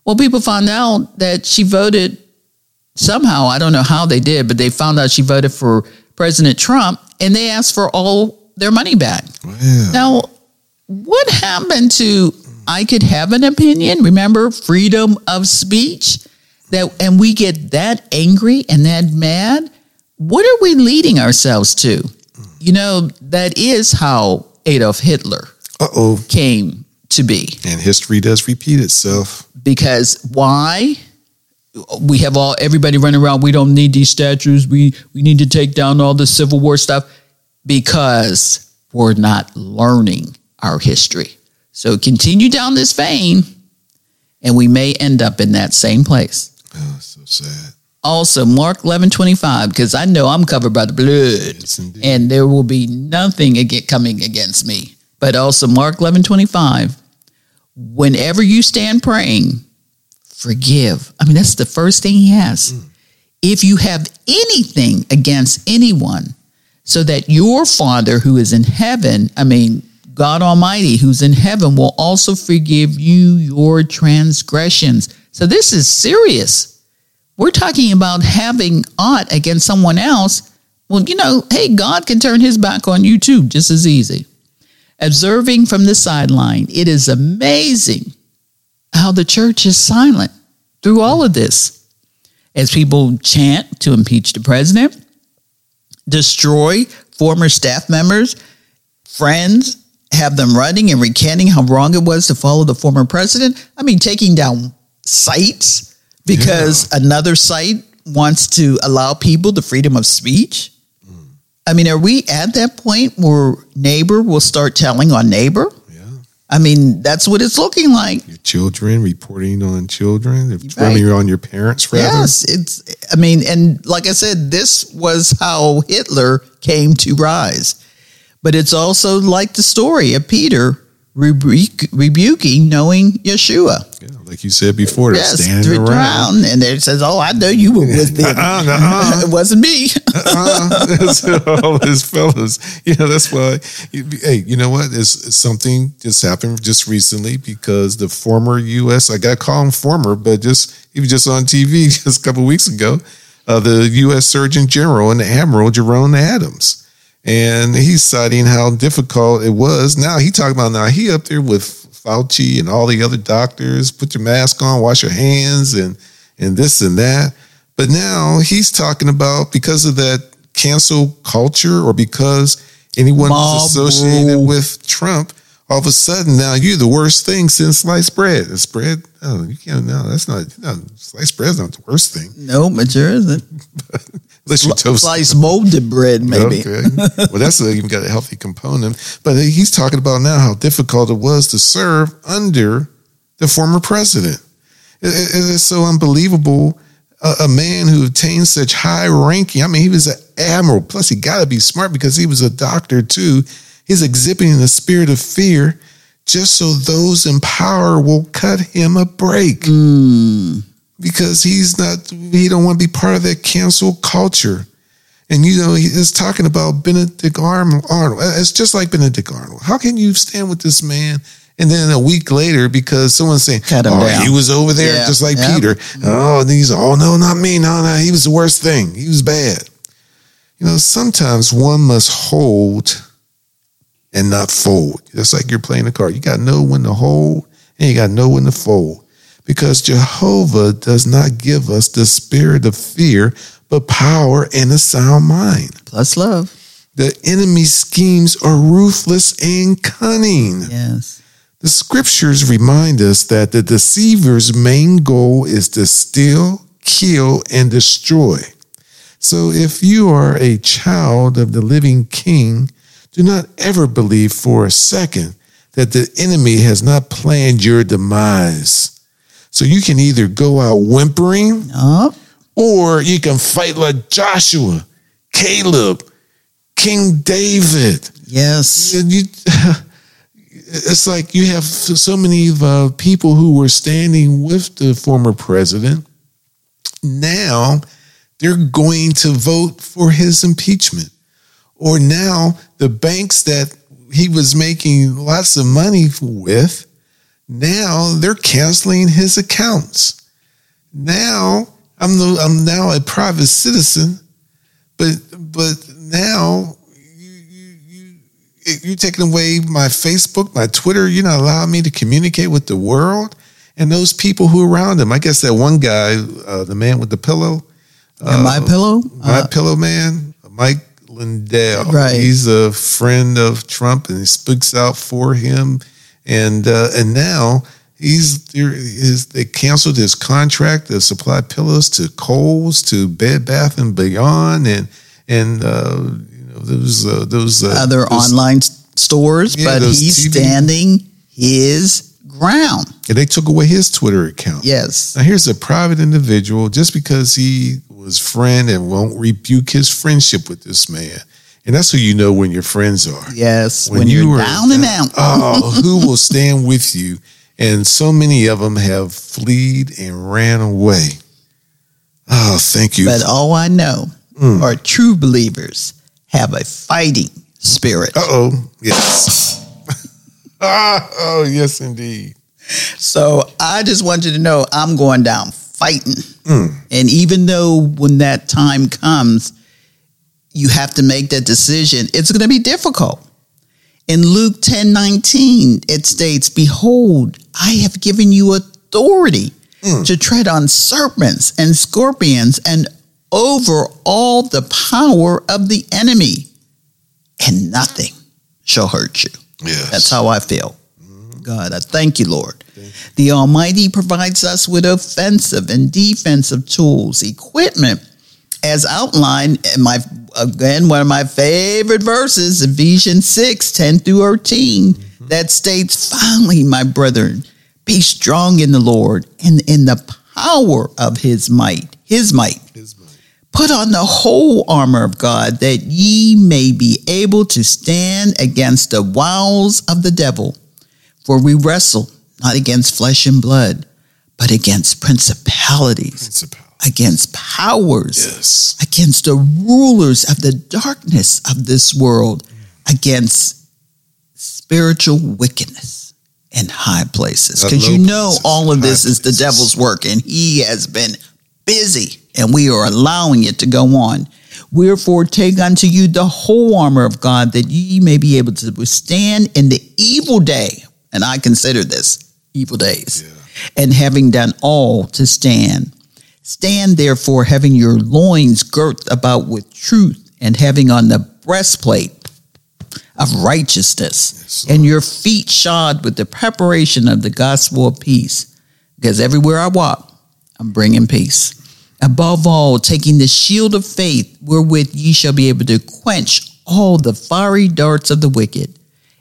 Well, people found out that she voted somehow. I don't know how they did, but they found out she voted for President Trump and they asked for all their money back. Wow. Now, what happened to I could have an opinion? Remember freedom of speech? That and we get that angry and that mad? What are we leading ourselves to? You know, that is how Adolf Hitler Uh oh. came to be. And history does repeat itself. Because why? We have all everybody running around. We don't need these statues. We we need to take down all the Civil War stuff because we're not learning our history. So continue down this vein, and we may end up in that same place. Oh, so sad. Also, Mark eleven twenty five, because I know I'm covered by the blood, Yes, and there will be nothing again coming against me. But also, Mark eleven twenty five, whenever you stand praying, forgive. I mean, that's the first thing he asks. Mm. If you have anything against anyone, so that your Father who is in heaven, I mean, God Almighty who's in heaven, will also forgive you your transgressions. So this is serious. We're talking about having aught against someone else. Well, you know, hey, God can turn his back on you too, just as easy. Observing from the sideline, it is amazing how the church is silent through all of this. As people chant to impeach the president, destroy former staff members, friends, have them running and recanting how wrong it was to follow the former president. I mean, taking down sites because another site wants to allow people the freedom of speech. I mean, are we at that point where neighbor will start telling on neighbor? Yeah. I mean, that's what it's looking like. Your children reporting on children, Right. reporting on your parents, rather. Yes, it's. I mean, and like I said, this was how Hitler came to rise. But it's also like the story of Peter rebuke, rebuking knowing Yeshua. Yeah, like you said before, they're Yes, standing around. drown, and it says, "Oh, I know you were with them. Uh-uh, uh-uh. (laughs) it wasn't me." (laughs) uh, that's all his fellas. You know, that's why. Hey, you know what? It's, something just happened just recently because the former U.S. I got to call him former, but just he was just on TV (laughs) just a couple weeks ago. Uh, the U.S. Surgeon General and Admiral Jerome Adams, and he's citing how difficult it was. Now he talking about now he up there with Fauci and all the other doctors. Put your mask on, wash your hands, and and this and that. But now he's talking about because of that cancel culture or because anyone who's associated with Trump, all of a sudden now you're the worst thing since sliced bread. The spread, oh, you can't, no, that's not, no, sliced bread's not the worst thing. no, it sure isn't. (laughs) Unless you toast Slice molded bread, maybe. Okay. well, that's a, even got a healthy component. But he's talking about now how difficult it was to serve under the former president. It- it- it's so unbelievable. A, a man who attained such high ranking. I mean, he was an admiral. Plus, he got to be smart because he was a doctor too. He's exhibiting the spirit of fear just so those in power will cut him a break mm. Because he's not. He don't want to be part of that cancel culture. And you know, he's talking about Benedict Arnold. It's just like Benedict Arnold. How can you stand with this man? And then a week later, because someone's saying, "Oh, down." he was over there, Yeah, just like yeah. Peter." Oh, and he's, "Oh no, not me. No, no, he was the worst thing. He was bad." You know, sometimes one must hold and not fold. Just like you're playing a card, you got to know when to hold and you got to know when to fold. Because Jehovah does not give us the spirit of fear, but power and a sound mind. Plus love. The enemy's schemes are ruthless and cunning. Yes. The scriptures remind us that the deceiver's main goal is to steal, kill, and destroy. So if you are a child of the living king, do not ever believe for a second that the enemy has not planned your demise. So you can either go out whimpering Oh, or you can fight like Joshua, Caleb, King David. yes. You, (laughs) it's like you have so many uh, people who were standing with the former president. Now they're going to vote for his impeachment. Or now the banks that he was making lots of money with, now they're canceling his accounts. Now I'm the, I'm now a private citizen, but but now you you you you're taking away my Facebook, my Twitter. You're not allowing me to communicate with the world and those people who are around him. I guess that one guy, uh, the man with the pillow, And my pillow? my Uh, pillow man, Mike Lindell. Right. He's a friend of Trump and he speaks out for him. And uh, and now he's there is they canceled his contract to supply pillows to Kohl's, to Bed Bath and Beyond, and and uh, you know those uh, those uh, other those- online stores, Yeah, but he's TV standing his ground. and they took away his Twitter account. Yes. Now here's a private individual just because he was friend and won't rebuke his friendship with this man. And that's who you know when your friends are. Yes. When, you're are down and out. (laughs) oh, (laughs) who will stand with you? And so many of them have fled and ran away. Oh, thank you. But all I know Mm. are true believers have a fighting spirit. Uh oh, yes. (laughs) oh, yes, indeed. So I just want you to know I'm going down fighting. Mm. And even though when that time comes, you have to make that decision, it's going to be difficult. In Luke 10 19, it states, Behold, I have given you authority hmm. to tread on serpents and scorpions and over all the power of the enemy, and nothing shall hurt you. Yes. That's how I feel. Mm-hmm. God, I thank you, Lord. The Almighty provides us with offensive and defensive tools, equipment, as outlined in my again one of my favorite verses, Ephesians 6, 10 through 13, that states, Finally, my brethren, be strong in the Lord and in the power of his might, his might. His might. Put on the whole armor of God that ye may be able to stand against the wiles of the devil. For we wrestle not against flesh and blood, but against principalities, Principality. Against powers, Yes. against the rulers of the darkness of this world, against spiritual wickedness in high places. Because you know places, all of this is the devil's work, and he has been busy, and we are allowing it to go on. Wherefore, take unto you the whole armor of God, that ye may be able to withstand in the evil day. And I consider this evil days. And having done all to stand. Stand therefore, having your loins girt about with truth, and having on the breastplate of righteousness, and your feet shod with the preparation of the gospel of peace. Because everywhere I walk, I'm bringing peace. Above all, taking the shield of faith, wherewith ye shall be able to quench all the fiery darts of the wicked,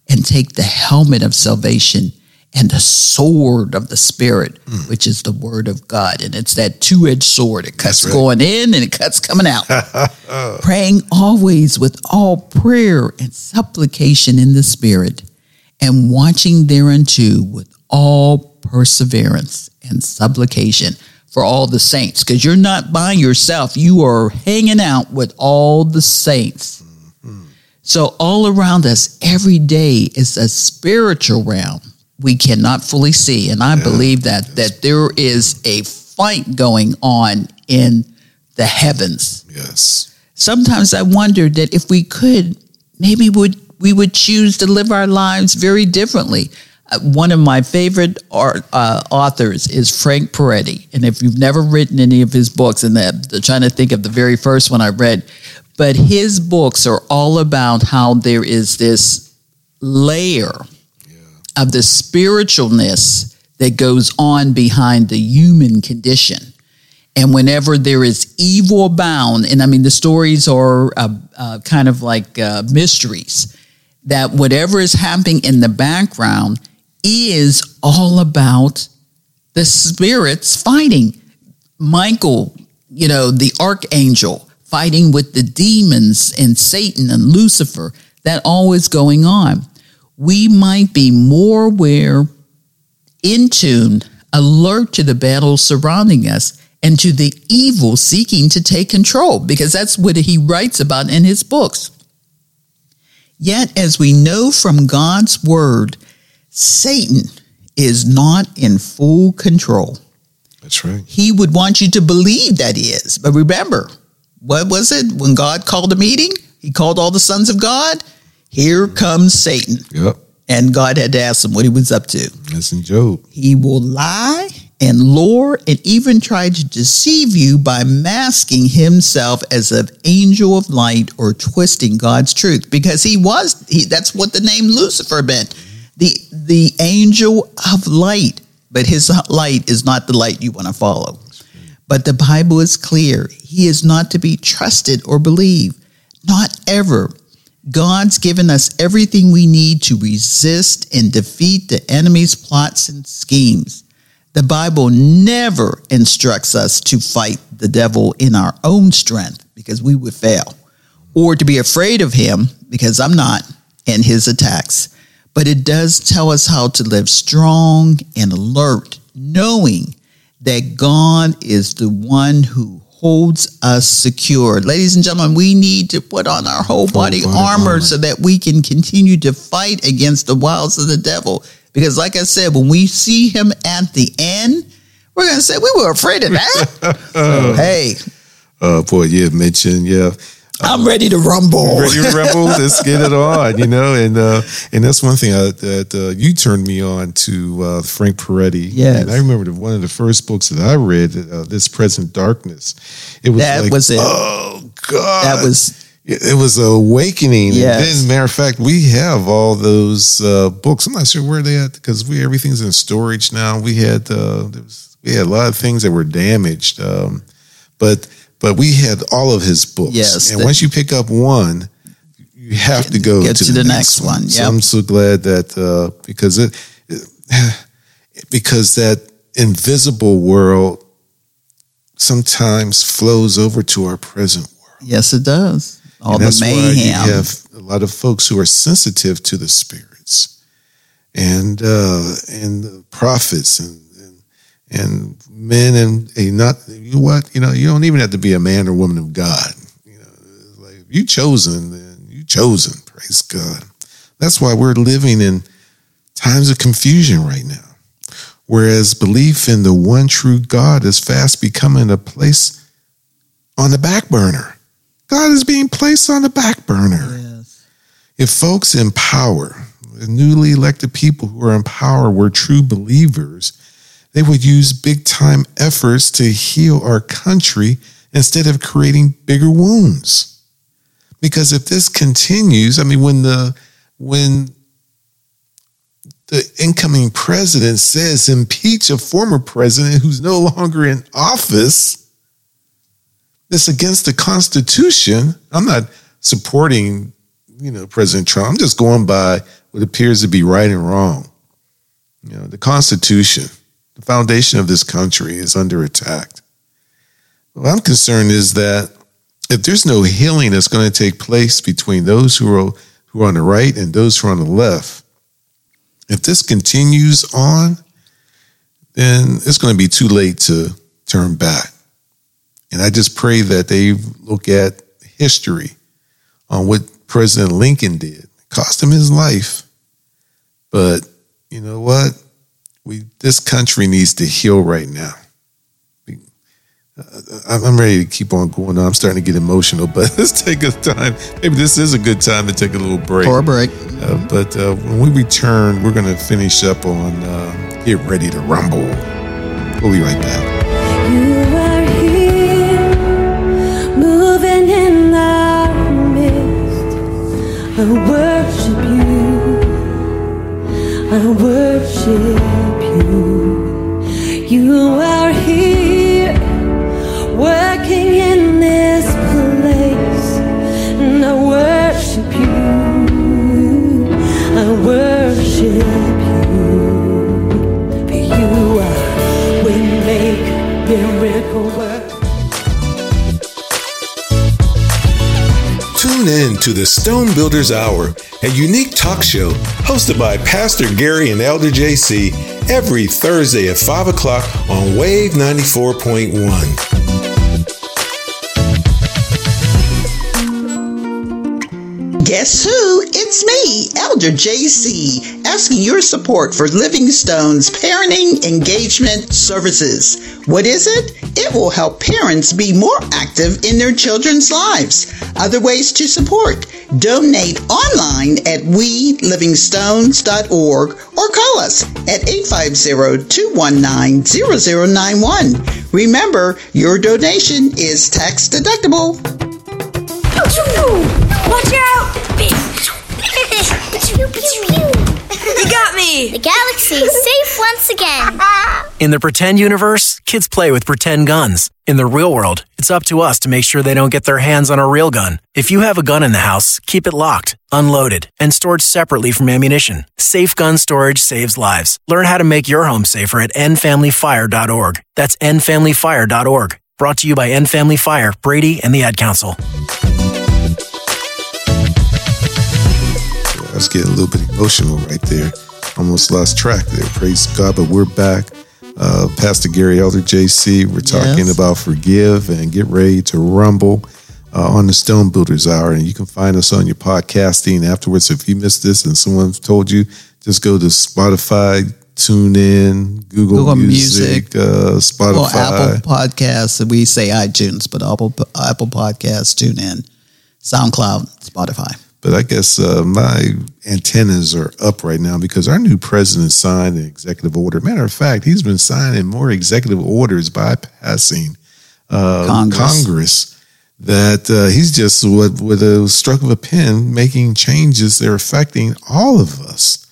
and take the helmet of salvation and the sword of the Spirit, hmm. which is the word of God. And it's that two edged sword. It cuts right. going in and it cuts coming out. (laughs) Praying always with all prayer and supplication in the Spirit, and watching thereunto with all perseverance and supplication for all the saints. Because you're not by yourself, you are hanging out with all the saints. Hmm. So, all around us every day is a spiritual realm we cannot fully see. And I believe that, that there is a fight going on in the heavens. Yes. Sometimes I wonder that if we could, maybe would we would choose to live our lives very differently. Uh, one of my favorite art, uh, authors is Frank Peretti, and if you've never written any of his books, and that I'm trying to think of the very first one I read, but his books are all about how there is this layer of the spiritualness that goes on behind the human condition. And whenever there is evil abound, and I mean, the stories are uh, uh, kind of like uh, mysteries, that whatever is happening in the background is all about the spirits fighting. Michael, you know, the archangel fighting with the demons and Satan and Lucifer, that always going on. We might be more aware, in tune, alert to the battles surrounding us, and to the evil seeking to take control, because that's what he writes about in his books. Yet, as we know from God's word, Satan is not in full control. That's right. He would want you to believe that he is. But remember, what was it when God called a meeting? He called all the sons of God. Here comes Satan. Yep. And God had to ask him what he was up to. That's in Job. He will lie and lure and even try to deceive you by masking himself as an angel of light or twisting God's truth because he was he, that's what the name Lucifer meant the the angel of light but his light is not the light you want to follow but the Bible is clear he is not to be trusted or believed not ever God's given us everything we need to resist and defeat the enemy's plots and schemes the Bible never instructs us to fight the devil in our own strength because we would fail, or to be afraid of him because I'm not, and his attacks. But it does tell us how to live strong and alert, knowing that God is the one who holds us secure. Ladies and gentlemen, we need to put on our whole body, body armor, armor. so that we can continue to fight against the wiles of the devil. Because, like I said, when we see him at the end, we're going to say, We were afraid of that. (laughs) so, hey, Uh, boy, you had mentioned, yeah. I'm ready to rumble. Ready to rebel? Let's get it on, you know, and uh, and that's one thing I, that uh, you turned me on to uh, Frank Peretti. Yeah, I remember the, one of the first books that I read, uh, "This Present Darkness." It was That like, was it. Oh God, That was it was awakening. Yes. And then, matter of fact, we have all those uh, books. I'm not sure where they at because we everything's in storage now. We had uh, there was, we had a lot of things that were damaged, um, but but we had all of his books. Yes, and the- once you pick up one, you have to go Get to, to the, the next, next one. So Yep. I'm so glad that uh, because it because that invisible world sometimes flows over to our present world. yes, it does. All And the why you have a lot of folks who are sensitive to the spirits, and uh, and the prophets and and, men and a not you know what you know you don't even have to be a man or woman of God. You know, like if you chosen, then you chosen. Praise God. That's why we're living in times of confusion right now. Whereas belief in the one true God is fast becoming a place on the back burner. God is being placed on the back burner. Yes. If folks in power, the newly elected people who are in power were true believers, they would use big time efforts to heal our country instead of creating bigger wounds. Because if this continues, I mean, when the when the incoming president says impeach a former president who's no longer in office, it's against the Constitution. I'm not supporting, you know, President Trump. I'm just going by what appears to be right and wrong. You know, the Constitution, the foundation of this country, is under attack. What I'm concerned is that if there's no healing that's going to take place between those who are who are on the right and those who are on the left, if this continues on, then it's going to be too late to turn back. And I just pray that they look at history on what President Lincoln did. It cost him his life. But you know what? We this country needs to heal right now. I'm I'm ready to keep on going. I'm starting to get emotional, (laughs) but let's take a time. Maybe this is a good time to take a little break. For a break. Uh, but uh, when we return, we're going to finish up on uh, Get Ready to Rumble. We'll be right back. You are here, moving in our midst. I worship you. I worship you. Are here, working in this place. And I worship you. I worship you. For you are we make miracle work. Tune in to the Stone Builders Hour, a unique talk show hosted by Pastor Gary and Elder JC every Thursday at 5 o'clock on Wave 94.1. Guess who? It's me, Elder JC, asking your support for Living Stones' Parenting Engagement Services. What is it? It will help parents be more active in their children's lives. Other ways to support donate online at welivingstones.org or call us at 850-219-0091. Remember, your donation is tax deductible. Watch out! Got me! The galaxy is safe once again. (laughs) In the pretend universe, kids play with pretend guns. In the real world, it's up to us to make sure they don't get their hands on a real gun. If you have a gun in the house, keep it locked, unloaded, and stored separately from ammunition. Safe gun storage saves lives. Learn how to make your home safer at endfamilyfire.org. That's endfamilyfire.org. Brought to you by End Family Fire, Brady, and the Ad Council. Was getting a little bit emotional right there. Almost lost track there. Praise God, but we're back. Uh, Pastor Gary Elder JC, we're talking Yes. about forgive and get ready to rumble uh, on the Stone Builders Hour. And you can find us on your podcasting afterwards. If you missed this and someone told you, just go to Spotify, TuneIn, Google, Google Music, Music. uh, Spotify. Well, Apple Podcasts, we say iTunes, but Apple, Apple Podcasts, TuneIn, SoundCloud, Spotify. But I guess uh, my antennas are up right now because our new president signed an executive order. Matter of fact, he's been signing more executive orders bypassing uh, Congress. Congress. That uh, he's just with, with a stroke of a pen making changes that are affecting all of us.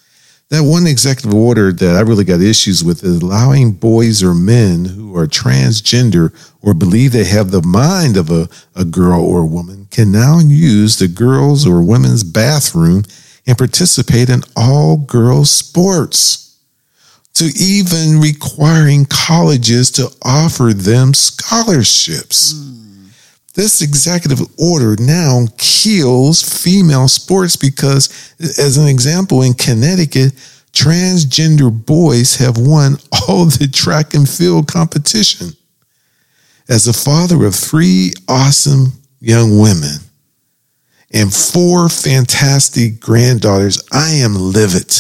That one executive order that I really got issues with is allowing boys or men who are transgender or believe they have the mind of a, a girl or a woman can now use the girls or women's bathroom and participate in all girls sports to even requiring colleges to offer them scholarships. Hmm. This executive order now kills female sports because, as an example, in Connecticut, transgender boys have won all the track and field competition. As a father of three awesome young women and four fantastic granddaughters, I am livid.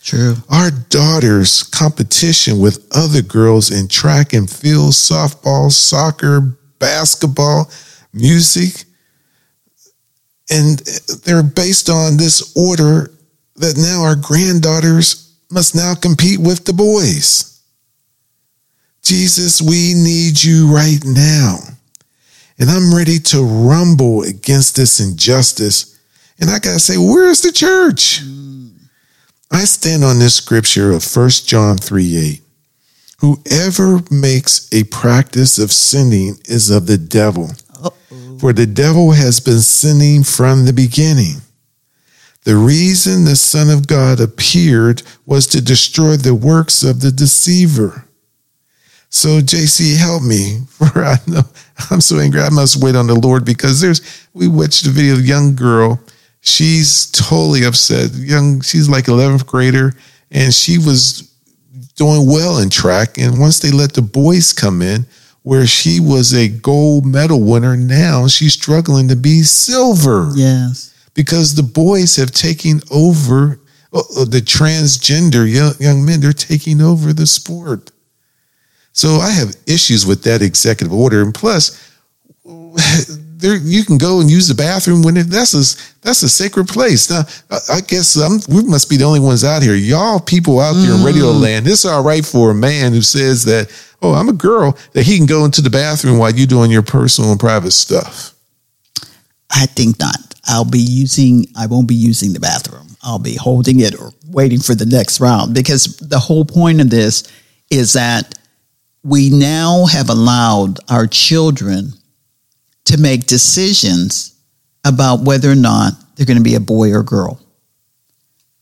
True. Our daughter's competition with other girls in track and field, softball, soccer, basketball, music, and they're based on this order that now our granddaughters must now compete with the boys. Jesus, we need you right now. And I'm ready to rumble against this injustice. And I got to say, where's the church? Mm. I stand on this scripture of 1 John 3 8. Whoever makes a practice of sinning is of the devil, for the devil has been sinning from the beginning. The reason the Son of God appeared was to destroy the works of the deceiver. So, JC, help me, (laughs) for I know I'm so angry. I must wait on the Lord because there's, we watched the video of a young girl. She's totally upset. Young, she's like 11th grader, and she was doing well in track. And once they let the boys come in, where she was a gold medal winner, now she's struggling to be silver Yes. because the boys have taken over uh, the transgender young, young men. They're taking over the sport. So I have issues with that executive order, and plus, there you can go and use the bathroom when it, that's a that's a sacred place. Now, I, I guess um, we must be the only ones out here. Y'all people out there in radio land, it's all right for a man who says that, oh, I'm a girl, that he can go into the bathroom while you're doing your personal and private stuff. I think not. I'll be using, I won't be using the bathroom. I'll be holding it or waiting for the next round because the whole point of this is that we now have allowed our children to make decisions about whether or not they're going to be a boy or girl.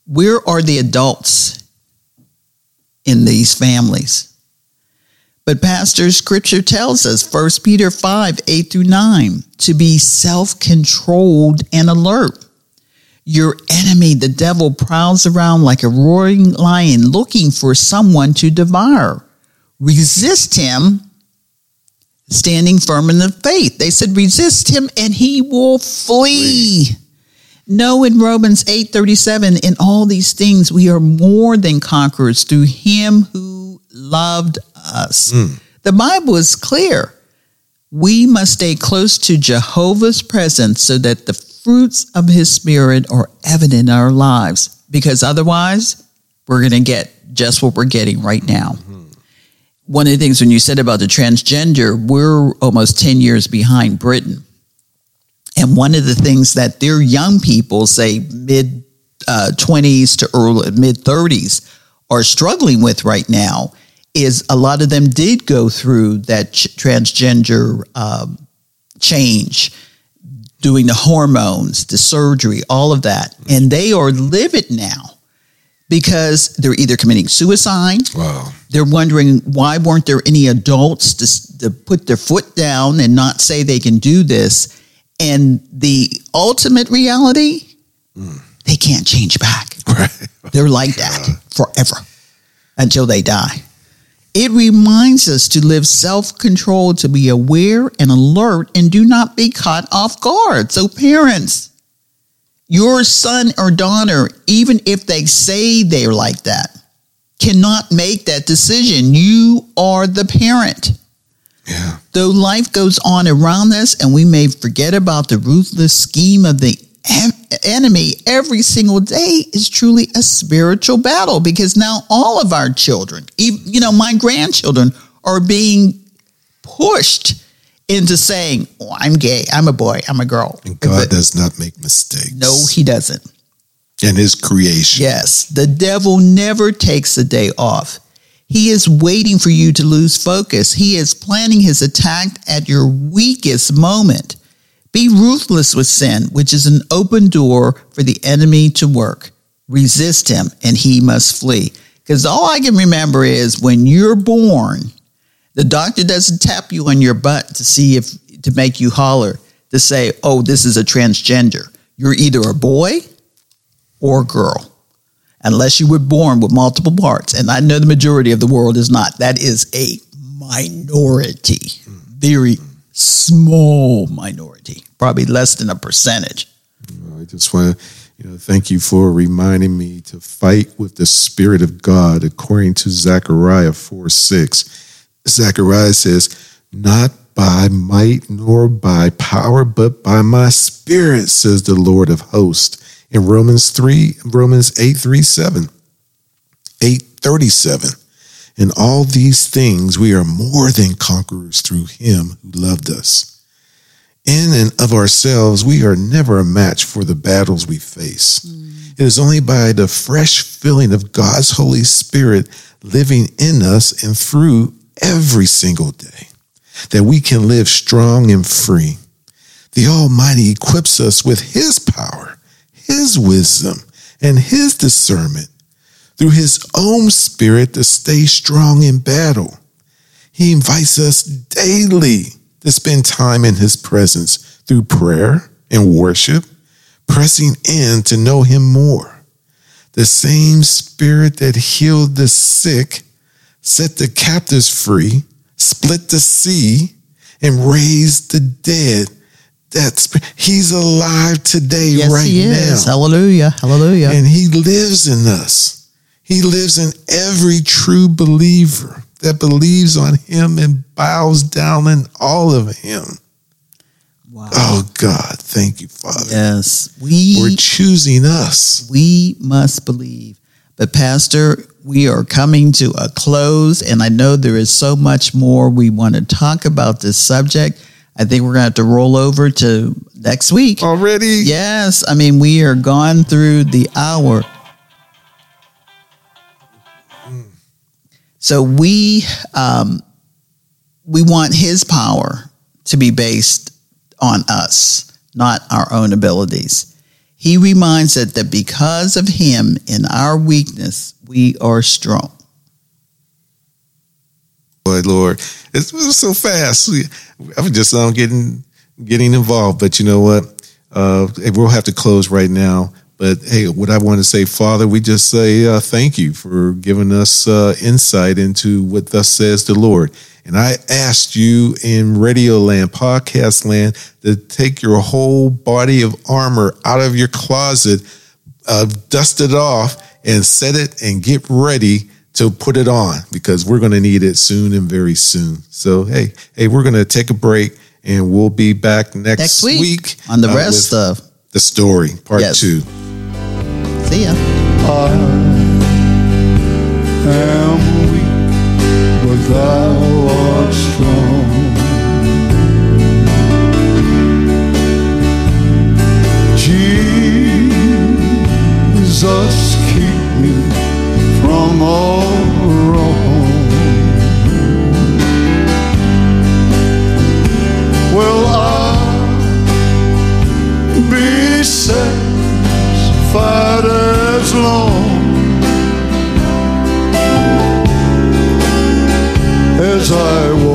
Where are the adults in these families? But Pastor, Scripture tells us, 1 Peter 5, 8 through 9, to be self-controlled and alert. Your enemy, the devil, prowls around like a roaring lion looking for someone to devour. Resist him, standing firm in the faith. They said, resist him and he will flee. No, in Romans 8:37, in all these things we are more than conquerors through him who loved us. Hmm. The Bible is clear. We must stay close to Jehovah's presence so that the fruits of his spirit are evident in our lives because otherwise we're going to get just what we're getting right now. Mm-hmm. One of the things when you said about the transgender, we're almost 10 years behind Britain. And one of the things that their young people, say mid uh, 20s to early mid 30s, are struggling with right now is a lot of them did go through that ch- transgender um, change, doing the hormones, the surgery, all of that. And they are livid now because they're either committing suicide. Wow. They're wondering why weren't there any adults to, to put their foot down and not say they can do this. And the ultimate reality, hmm. they can't change back. (laughs) They're like that forever until they die. It reminds us to live self control, to be aware and alert, and do not be caught off guard. So, parents, your son or daughter, even if they say they're like that, cannot make that decision. You are the parent. Yeah. Though life goes on around us and we may forget about the ruthless scheme of the en- enemy, every single day is truly a spiritual battle because now all of our children, ev- you know, my grandchildren are being pushed into saying, oh, I'm gay, I'm a boy, I'm a girl. And God does not make mistakes. No, he doesn't. In his creation. Yes, the devil never takes a day off. He is waiting for you to lose focus. He is planning his attack at your weakest moment. Be ruthless with sin, which is an open door for the enemy to work. Resist him, and he must flee. Because all I can remember is when you're born, the doctor doesn't tap you on your butt to see if to make you holler to say, "Oh, this is a transgender." You're either a boy or a girl, unless you were born with multiple parts. And I know the majority of the world is not. That is a minority, very small minority, probably less than a percentage. I just want to, you know, thank you for reminding me to fight with the Spirit of God according to Zechariah 4 6. Zechariah says, Not by might nor by power, but by my spirit, says the Lord of hosts. In Romans 3, Romans 8 3 7. 837. In all these things we are more than conquerors through him who loved us. In and of ourselves, we are never a match for the battles we face. Mm. It is only by the fresh filling of God's Holy Spirit living in us and through every single day that we can live strong and free. The Almighty equips us with His power, His wisdom, and His discernment through His own Spirit to stay strong in battle. He invites us daily to spend time in His presence through prayer and worship, pressing in to know Him more. The same Spirit that healed the sick, set the captives free, split the sea, and raised the dead. That's He's alive today, Yes, right he now. is. Hallelujah. Hallelujah. And he lives in us. He lives in every true believer that believes on him and bows down in all of him. Wow. Oh God, thank you, Father. Yes. we're choosing us. we must believe. But Pastor, we are coming to a close and I know there is so much more we want to talk about this subject. I think we're going to have to roll over to next week. Already? Yes. I mean, we are gone through the hour. So we um, we want his power to be based on us, not our own abilities. He reminds us that because of him in our weakness, we are strong. Boy, Lord, it's, so fast. I'm just um, getting getting involved, but you know what? Uh, we'll have to close right now. But hey, what I want to say, Father, we just say uh, thank you for giving us uh, insight into what thus says the Lord. And I asked you in Radio Land, Podcast Land, to take your whole body of armor out of your closet, uh, dust it off, and set it and get ready to put it on because we're going to need it soon and very soon. So, hey, hey, we're going to take a break and we'll be back next, Next week, week on the uh, rest of the story, part Yes. two. See ya. am weak, but thou art strong. Jesus, keep me from all wrong. Will I be satisfied as long as I was.